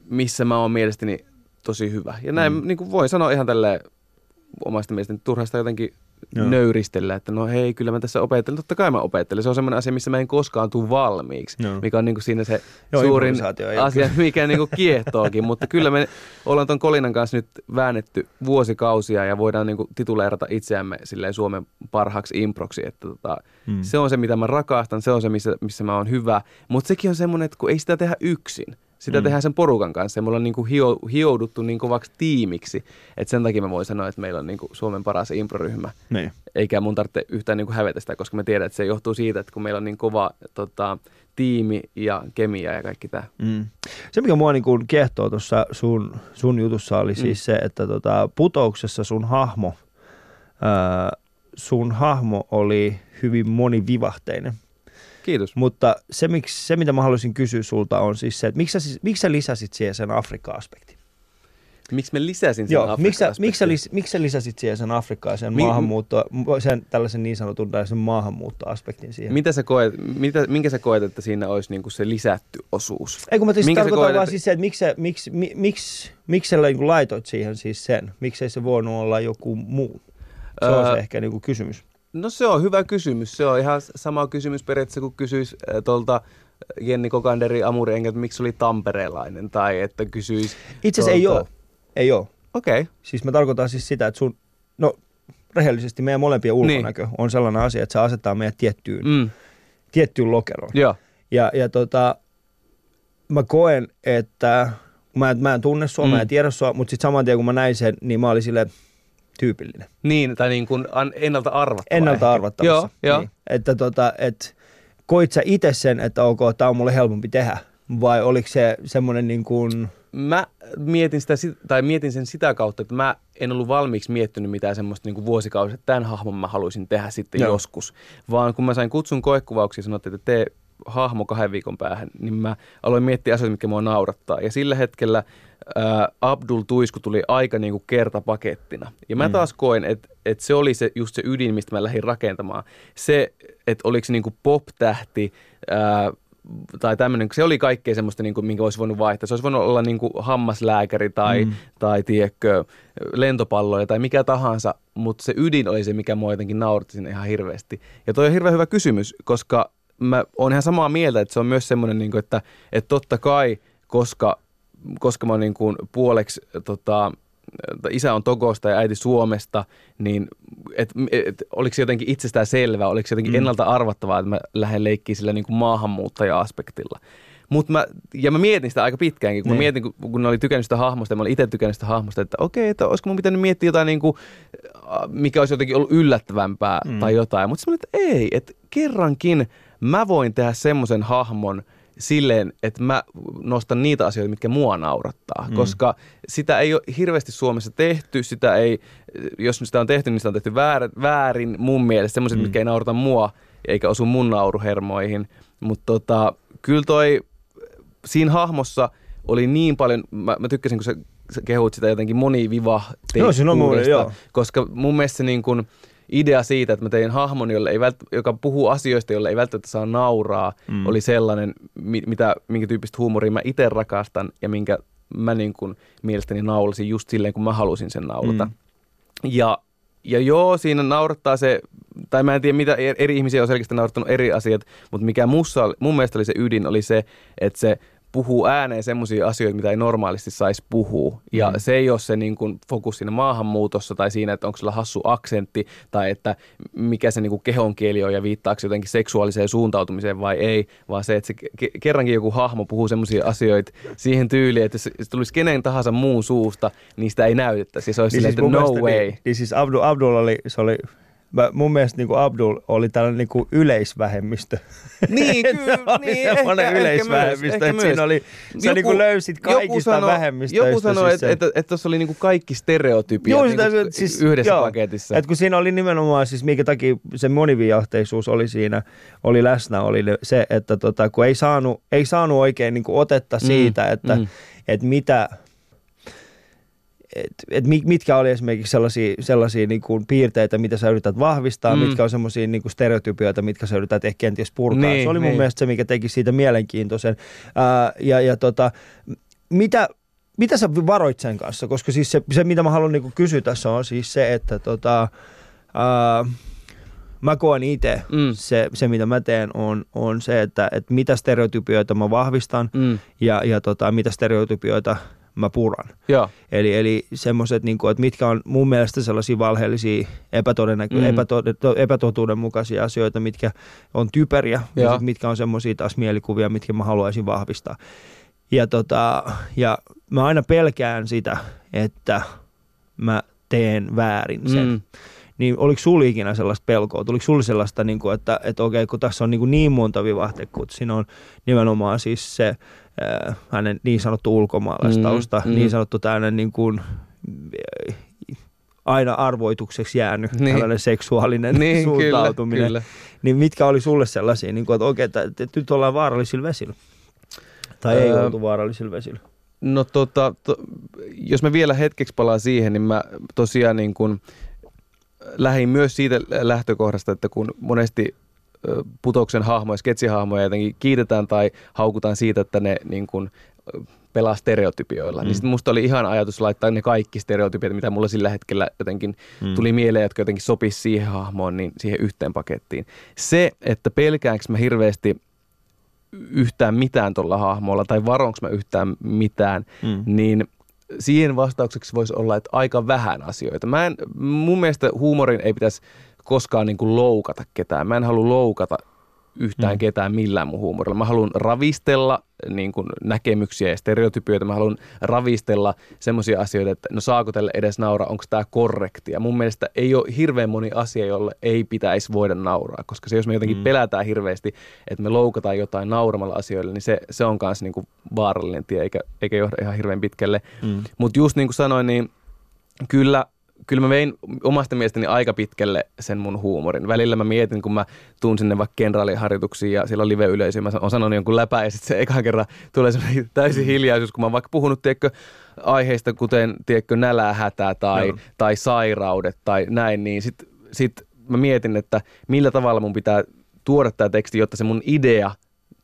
missä mä oon mielestäni tosi hyvä. Ja näin mm. niin kuin voin sanoa ihan tälleen omasta mielestäni turhasta jotenkin Joo. Nöyristellä, että no hei, kyllä mä tässä opettelen. Totta kai mä opettelen. Se on semmoinen asia, missä mä en koskaan tule valmiiksi, Joo. mikä on niin kuin siinä se Joo, suurin asia, mikä niin kuin kiehtookin. Mutta kyllä me ollaan ton Kolinan kanssa nyt väännetty vuosikausia ja voidaan niin kuin tituleerata itseämme silleen Suomen parhaaksi improksi. Että tota, Mm. se on se, mitä mä rakastan, se on se, missä, missä mä oon hyvä. Mutta sekin on semmoinen, että kun ei sitä tehdä yksin. Sitä mm. tehdään sen porukan kanssa ja me ollaan niin kuin hio, hiouduttu niin kovaksi tiimiksi. Et sen takia mä voin sanoa, että meillä on niin kuin Suomen paras improryhmä. Niin. Eikä mun tarvitse yhtään niin kuin hävetä sitä, koska mä tiedän, että se johtuu siitä, että kun meillä on niin kova tota, tiimi ja kemia ja kaikki tämä. Mm. Se, mikä mua niin kuin kiehtoo tuossa sun, sun jutussa, oli siis mm. se, että tota, putouksessa sun hahmo, ää, sun hahmo oli hyvin monivivahteinen. Kiitos. Mutta se, miksi, se, mitä mä haluaisin kysyä sulta, on siis se, että miksi sä, siis- miksi sä lisäsit siihen sen Afrikka-aspektin? Miksi mä lisäsin sen Joo, miksi sä, miksi, sä, lis- miksi sä lisäsit siihen sen Afrikkaa ja sen Mi- maahanmuutto, sen tällaisen niin sanotun tällaisen maahanmuuttoaspektin siihen? Mitä sä koet, mitä, minkä sä koet, että siinä olisi niin kuin se lisätty osuus? Ei kun mä siis Minkä tarkoitan koet, vaan että- siis se, että miksi, miksi, mi, miksi, miksi sä niin laitoit siihen siis sen? Miksi ei se voinut olla joku muu? Se on Öö, se ehkä niin kuin kysymys. No se on hyvä kysymys. Se on ihan sama kysymys periaatteessa, kun kysyisi tuolta Jenni Kokanderi Amuri että miksi oli tamperelainen, tai että kysyisi... Itse asiassa ei ole. Ei ole. Okei, okay. Siis mä tarkoitan siis sitä, että sun, no rehellisesti meidän molempien ulkonäkö on sellainen asia, että se asettaa meidät tiettyyn, mm, tiettyyn lokeroon. joo, Ja, ja tota, mä koen, että mä, en- mä en tunne sua, mm. mä en Mm. tiedä sua, mutta sitten saman tien kun mä näin sen, niin mä olin sille tyypillinen. niin, tai niin kuin ennalta arvattava. Ennalta ehkä. arvattavissa. Joo, joo. Niin. Että tota, et, koit sä itse sen, että ok, tämä on mulle helpompi tehdä? Vai oliko se semmoinen niin kuin, Mä mietin, sitä, sit- tai mietin sen sitä kautta, että mä en ollut valmiiksi miettinyt mitään semmoista niin vuosikausia, että tämän hahmon mä haluaisin tehdä sitten Joo. Joskus. Vaan kun mä sain kutsun koekuvauksia ja sanottiin, että tee hahmo kahden viikon päähän, niin mä aloin miettiä asioita, mitkä mua naurattaa. Ja sillä hetkellä ää, Abdul Tuisku tuli aika niin kuin kertapakettina. Ja mä Mm. taas koen, että, että se oli se, just se ydin, mistä mä lähdin rakentamaan. Se, että oliko se niin kuin pop-tähti, ää, tai tämmöinen, se oli kaikkea semmoista, niin kuin, minkä olisi voinut vaihtaa. Se olisi voinut olla niin kuin hammaslääkäri tai, mm. tai tiedätkö, lentopalloja tai mikä tahansa, mutta se ydin oli se, mikä mua jotenkin nauratti sinne ihan hirveästi. Ja toi on hirveän hyvä kysymys, koska mä oon ihan samaa mieltä, että se on myös semmoinen, niin kuin, että, että totta kai, koska, koska mä oon niin kuin puoleksi tota, isä on Togosta ja äiti Suomesta, niin et, et, oliko se jotenkin itsestään selvää, oliko se jotenkin Mm. ennalta arvattavaa, että mä lähden leikkiin sillä niin kuin maahanmuuttaja-aspektilla. Mut mä, ja mä mietin sitä aika pitkäänkin, kun Niin. mä mietin, kun, kun oli tykännyt sitä hahmosta ja mä olin itse tykännyt sitä hahmosta, että okei, että olisiko mun pitänyt miettiä jotain, niin kuin, mikä olisi jotenkin ollut yllättävämpää mm. tai jotain. Mutta sitten että ei, että kerrankin mä voin tehdä semmoisen hahmon silleen, että mä nostan niitä asioita, mitkä mua naurattaa, Mm. koska sitä ei ole hirveästi Suomessa tehty, sitä ei, jos sitä on tehty, niin sitä on tehty väär, väärin mun mielestä, semmoiset, Mm. mitkä ei naurata mua, eikä osu mun nauruhermoihin, mutta tota, kyllä toi siinä hahmossa oli niin paljon, mä, mä tykkäsin, kun sä, sä kehut sitä jotenkin Joo, siinä on joo. koska mun mielestä se niin kuin idea siitä, että mä tein hahmon, jolle ei vält, joka puhuu asioista, jolle ei välttämättä saa nauraa, Mm. oli sellainen, mi, mitä, minkä tyyppistä huumoria mä itse rakastan ja minkä mä niin kuin mielestäni naulasin just silleen, kun mä halusin sen naulata. Mm. Mm. Ja, ja joo, siinä naurattaa se, tai mä en tiedä mitä eri ihmisiä on selkeästi naurattanut eri asiat, mutta mikä mussa, oli- mun mielestä oli se ydin, oli se, että se puhuu ääneen semmoisia asioita, mitä ei normaalisti saisi puhua. Ja Mm. se ei ole se niin kuin fokus siinä maahanmuutossa tai siinä, että onko sillä hassu aksentti tai että mikä se niin kuin kehonkieli on ja viittaako jotenkin seksuaaliseen suuntautumiseen vai ei, vaan se, että se ke- kerrankin joku hahmo puhuu semmoisia asioita siihen tyyliin, että jos se tulisi kenen tahansa muun suusta, niin sitä ei näytettäisi. Ja se olisi Niin silleen, siis että no mielestä way. Niin, niin siis Abdul, Abdul oli, se oli, mä, mun mielestä niin kuin Abdul oli tällainen niin kuin yleisvähemmistö. Niin, Että kyllä. oli niin, semmoinen ehkä- ehkä yleisvähemmistö, myös, että ehkä siinä oli, sä Joku- niin kuin löysit kaikista sanoi- vähemmistöistä. Joku sanoi, siis että, että, että tuossa oli niinku kaikki stereotypiat Joo, niinku sitä, siis, yhdessä joo, paketissa. Et kun siinä oli nimenomaan, siis minkä takia se moniviahteisuus oli siinä, oli läsnä, oli se, että tota, kun ei saanut, ei saanut oikein niin kuin otetta Mm, siitä, että mm. et mitä, et, et mi- mitkä oli esimerkiksi sellaisia, sellaisia niin kuin piirteitä, mitä sä yrität vahvistaa, mm. Mitkä on sellaisia niin kuin stereotypioita, mitkä sä yrität ehkä kenties purkaa. Niin, se oli mun niin. mielestä se, mikä teki siitä mielenkiintoisen. Ää, ja, ja tota, mitä, mitä sä varoit sen kanssa? Koska siis se, se mitä mä haluan niinku kysyä tässä on siis se, että tota, ää, mä koen itse. Mm. se, se mitä mä teen on, on se, että, että mitä stereotypioita mä vahvistan Mm. ja, ja tota, mitä stereotypioita mä puran. Joo. Eli, eli semmoiset, niin että mitkä on mun mielestä sellaisia valheellisia, epätodennäkö- mm. Epäto- epätotuudenmukaisia asioita, mitkä on typeriä, ja Joo. sit mitkä on semmoisia taas mielikuvia, mitkä mä haluaisin vahvistaa. Ja, tota, ja mä aina pelkään sitä, että mä teen väärin sen. Mm. Niin oliko sulla ikinä sellaista pelkoa? Tuliko sulla sellaista, niin kuin, että, että okei, kun tässä on niin, kuin niin monta vivahtekuutta, siinä on nimenomaan siis se äh, hänen niin sanottu ulkomaalaistausta, mm, mm. niin sanottu tämmöinen niin kuin, äh, aina arvoitukseksi jäänyt niin. tällainen seksuaalinen niin, suuntautuminen. Kyllä, kyllä. Niin mitkä oli sulle sellaisia, niin kuin, että okei, että, että nyt ollaan vaarallisilla vesillä? Tai öö, ei oltu vaarallisilla vesillä? No tota, to, jos mä vielä hetkeksi palaan siihen, niin mä tosiaan niin kuin lähdin myös siitä lähtökohdasta, että kun monesti putoksen hahmoja, sketsihahmoja jotenkin kiitetään tai haukutaan siitä, että ne niin kuin pelaa stereotypioilla. Niin mm. Niin sitten musta oli ihan ajatus laittaa ne kaikki stereotypiat, mitä mulla sillä hetkellä jotenkin mm. tuli mieleen, jotka jotenkin sopisi siihen hahmoon, niin siihen yhteen pakettiin. Se, että pelkäänkö mä hirveästi yhtään mitään tuolla hahmolla tai varonko mä yhtään mitään, mm. niin siihen vastaukseksi voisi olla, että aika vähän asioita. Mä en, mun mielestä huumorin ei pitäisi koskaan niin kuin loukata ketään. Mä en halua loukata yhtään mm. ketään millään mun huumorilla. Mä haluan ravistella niin kuin näkemyksiä ja stereotypioita. Mä haluan ravistella semmoisia asioita, että no saako tälle edes nauraa, onko tämä korrektia. Mun mielestä ei ole hirveän moni asia, jolle ei pitäisi voida nauraa, koska se jos me jotenkin mm. pelätään hirveästi, että me loukataan jotain nauramalla asioille, niin se, se on myös niin kuin vaarallinen tie, eikä, eikä johda ihan hirveän pitkälle. Mm. Mutta just niin kuin sanoin, niin kyllä kyllä mä vein omasta mielestäni aika pitkälle sen mun huumorin. Välillä mä mietin, kun mä tuun sinne vaikka kenraaliharjoituksiin ja siellä on live-yleisö, mä oon sanonut jonkun läpä ja sitten se ekan kerran tulee semmoinen täysin mm. hiljaisuus, kun mä oon vaikka puhunut, tiedätkö, aiheista kuten, tiedätkö, nälähätä tai, no. tai sairaudet tai näin, niin sitten sit mä mietin, että millä tavalla mun pitää tuoda tämä teksti, jotta se mun idea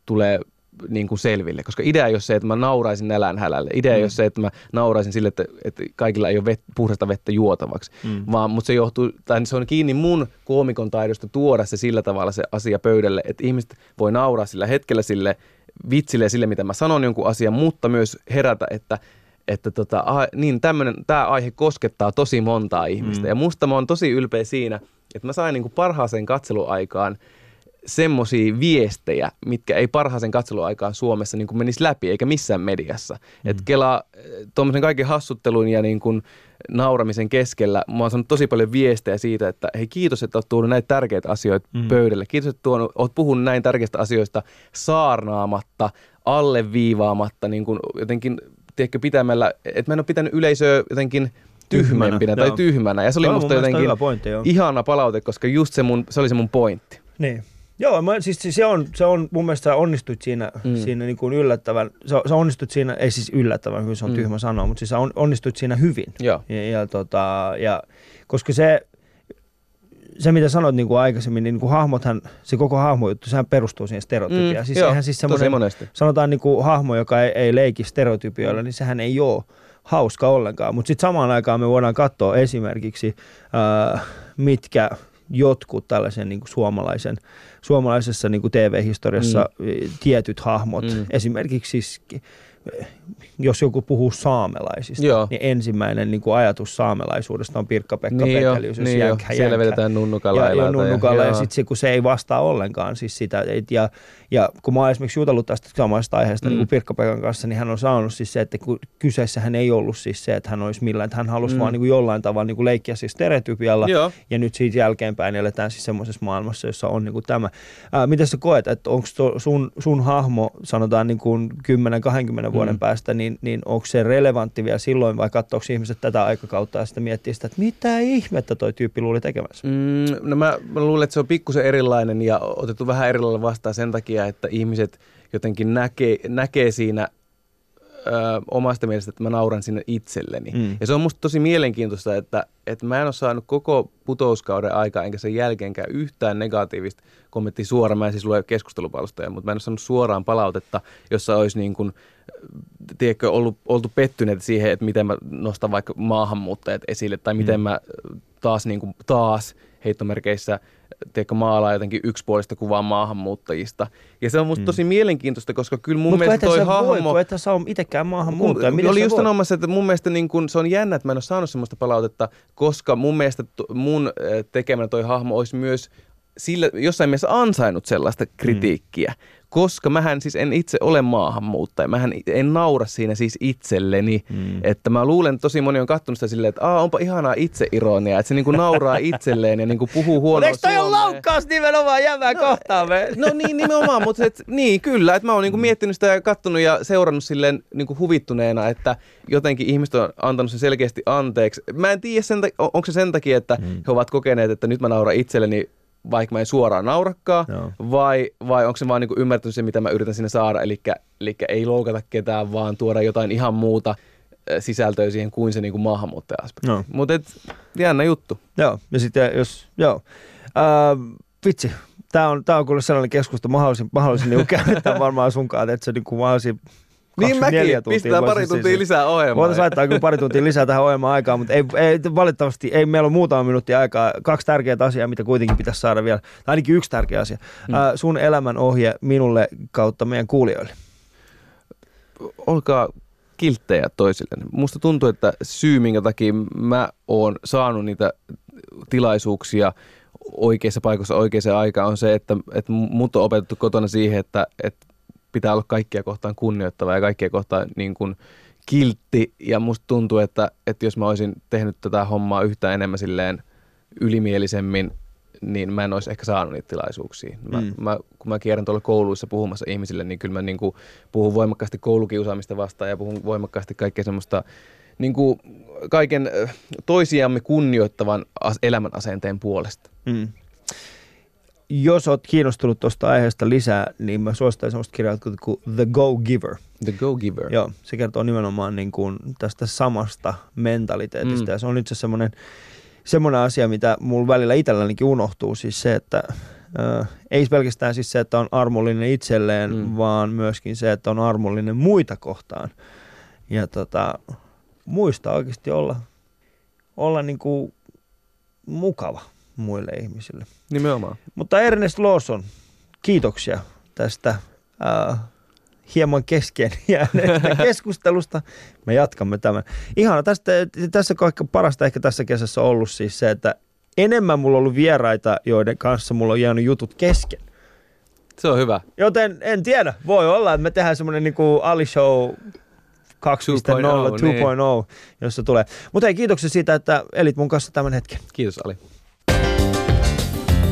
tulee niin kuin selville. Koska idea ei ole se, että mä nauraisin nälänhälälle. Idea mm. ei ole se, että mä nauraisin sille, että, että kaikilla ei ole vet, puhdasta vettä juotavaksi. Mm. Vaan, mutta se johtuu, tai se on kiinni mun koomikon taidosta tuoda se sillä tavalla se asia pöydälle, että ihmiset voi nauraa sillä hetkellä sille vitsille ja sille, mitä mä sanon jonkun asian, mutta myös herätä, että että tota, a, niin tämä aihe koskettaa tosi montaa ihmistä. Mm. Ja musta mä oon tosi ylpeä siinä, että mä sain niin kuin parhaaseen katseluaikaan – semmoisia viestejä, mitkä ei parhaaseen katseluaikaan Suomessa niin kuin menisi läpi, eikä missään mediassa. Mm. Että Kela tuommoisen kaiken hassuttelun ja niin kuin nauramisen keskellä, mä oon saanut tosi paljon viestejä siitä, että hei kiitos, että oot tuonut näitä tärkeitä asioita mm. pöydälle. Kiitos, että tuonut, oot puhunut näin tärkeistä asioista saarnaamatta, alleviivaamatta, niin kuin jotenkin, tiedätkö, pitämällä, että mä en ole pitänyt yleisöä jotenkin tyhmempinä tai tyhmänä. Ja se oli no, musta jotenkin pointti, ihana palaute, koska just se, mun, se oli se mun pointti. Niin. Joo, mä, siis se on, se on mun mielestä onnistuit siinä, mm. siinä niin kuin yllättävän, sä, sä onnistuit siinä, ei siis yllättävän hyvin, se on mm. tyhmä sanoa, mutta siis sä on, onnistuit siinä hyvin. Ja, ja, ja, tota, ja koska se, se mitä sanoit niin kuin aikaisemmin, niin, niin kuin hahmothan, se koko hahmojuttu, sehän perustuu siihen stereotypiaan. Mm, siis joo, siis sanotaan niin kuin hahmo, joka ei, ei leiki stereotypioilla, niin sehän ei ole hauska ollenkaan. Mutta sitten samaan aikaan me voidaan katsoa esimerkiksi, äh, mitkä jotkut tällaisen niin kuin suomalaisen, suomalaisessa niin kuin TV-historiassa mm. tietyt hahmot, mm. esimerkiksi siis jos joku puhuu saamelaisista, Joo. niin ensimmäinen niin kuin ajatus saamelaisuudesta on Pirkka-Pekka niin Petelius, jos niin jänkä, Siellä vedetään nunnukalla. Ja, ja, nunnukalla, ja, ja sitten se, kun se ei vastaa ollenkaan siis sitä. Et, ja, ja kun mä oon esimerkiksi jutellut tästä samasta aiheesta mm. niin Pirkka-Pekan kanssa, niin hän on saanut siis se, että kun kyseessähän ei ollut siis se, että hän olisi millään, että hän halusi mm. vaan niin kuin jollain tavalla niin kuin leikkiä siis stereotypialla, Joo. ja nyt siitä jälkeenpäin eletään siis semmoisessa maailmassa, jossa on niin kuin tämä. Ää, mitä sä koet, että onko sun, sun hahmo, sanotaan niin kuin 10-20 vuoden mm. päästä, niin, niin onko se relevantti vielä silloin vai katsoako ihmiset tätä aikakautta ja sitten miettii sitä, että mitä ihmettä toi tyyppi luuli tekemässä? Mm, no mä, mä luulen, että se on pikkusen erilainen ja otettu vähän erilainen vastaan sen takia, että ihmiset jotenkin näkee, näkee siinä ö, omasta mielestä, että mä nauran sinne itselleni. Mm. Ja se on musta tosi mielenkiintoista, että, että mä en ole saanut koko putouskauden aikaa enkä sen jälkeenkään yhtään negatiivista kommenttia suoraan. Mä en siis lue keskustelupalstoja, mutta mä en ole saanut suoraan palautetta, jossa olisi niin kuin, tiedätkö, ollut, oltu pettyneet siihen, että miten mä nostan vaikka maahanmuuttajat esille tai miten mm. mä taas, niin kuin, taas heittomerkeissä tiedätkö, maalaa jotenkin yksipuolista kuvaa maahanmuuttajista. Ja se on musta mm. tosi mielenkiintoista, koska kyllä mun Mut mielestä toi hahmo... Mutta sä ole itsekään maahanmuuttaja. Miten oli just sanomassa, että mun mielestä niin kun, se on jännä, että mä en ole saanut sellaista palautetta, koska mun mielestä mun tekemänä toi hahmo olisi myös sillä, jossain mielessä ansainnut sellaista kritiikkiä, mm. Koska mähän siis en itse ole maahanmuuttaja. Mähän en naura siinä siis itselleni. Mm. Että mä luulen, että tosi moni on kattonut sitä silleen, että Aa, onpa ihanaa itseironia, että se niinku nauraa itselleen ja niinku puhuu huonoa Eikö toi ole laukkaus nimenomaan jämää no, kohtaan me? No niin, nimenomaan, mutta et, niin kyllä, että mä oon niinku mm. miettinyt sitä ja kattonut ja seurannut silleen niinku huvittuneena, että jotenkin ihmiset on antanut sen selkeästi anteeksi. Mä en tiedä, sen, onko se sen takia, että mm. he ovat kokeneet, että nyt mä nauran itselleni vaikka mä en suoraan naurakaan, vai, vai onko se vaan niin ymmärtänyt se, mitä mä yritän sinne saada, eli, eli ei loukata ketään, vaan tuoda jotain ihan muuta sisältöä siihen kuin se niin maahanmuuttaja-aspekti. No. Mutta jännä juttu. Joo, ja sitten jos, joo. Äh, vitsi, tämä on, tää on kyllä sellainen keskustelu, mä haluaisin, mä haluaisin niinku käydä varmaan sunkaan, että se niin kuin, mä haluaisin niin mäkin, tuntia pistää pari tuntia siis. lisää ohjelmaa. Voitaisiin laittaa kyllä pari tuntia lisää tähän ohjelmaan aikaa, mutta ei, ei, valitettavasti ei meillä ole muutama minuuttia aikaa. Kaksi tärkeää asiaa, mitä kuitenkin pitäisi saada vielä. Tai ainakin yksi tärkeä asia. Hmm. Äh, sun elämän ohje minulle kautta meidän kuulijoille. Olkaa kilttejä toisille. Musta tuntuu, että syy, minkä takia mä oon saanut niitä tilaisuuksia oikeissa paikoissa oikeaan aikaan on se, että, että mut on opetettu kotona siihen, että, että pitää olla kaikkia kohtaan kunnioittava ja kaikkia kohtaan niin kuin kiltti. Ja musta tuntuu, että, että jos mä olisin tehnyt tätä hommaa yhtään enemmän silleen ylimielisemmin, niin mä en olisi ehkä saanut niitä tilaisuuksia. Mä, mm. mä, kun mä kierrän tuolla kouluissa puhumassa ihmisille, niin kyllä mä niin kuin puhun voimakkaasti koulukiusaamista vastaan ja puhun voimakkaasti kaikkea semmoista niin kuin kaiken toisiamme kunnioittavan elämän asenteen puolesta. Mm jos olet kiinnostunut tuosta aiheesta lisää, niin mä suosittelen sellaista kirjaa kuin The Go Giver. The Go Giver. Joo, se kertoo nimenomaan niin kuin tästä samasta mentaliteetista. Mm. Ja se on itse semmoinen, semmoinen asia, mitä mulla välillä itsellänikin unohtuu. Siis se, että äh, ei pelkästään siis se, että on armollinen itselleen, mm. vaan myöskin se, että on armollinen muita kohtaan. Ja tota, muista oikeasti olla, olla niin kuin mukava muille ihmisille. Nimenomaan. Mutta Ernest Lawson, kiitoksia tästä äh, hieman kesken jääneestä keskustelusta. Me jatkamme tämän. Ihana, tästä, tässä kaikka parasta ehkä tässä kesässä ollut siis se, että enemmän mulla on ollut vieraita, joiden kanssa mulla on jäänyt jutut kesken. Se on hyvä. Joten en tiedä, voi olla, että me tehdään semmoinen niin kuin Ali Show 2.0, 2.0, niin. jossa tulee. Mutta hei, kiitoksia siitä, että elit mun kanssa tämän hetken. Kiitos Ali.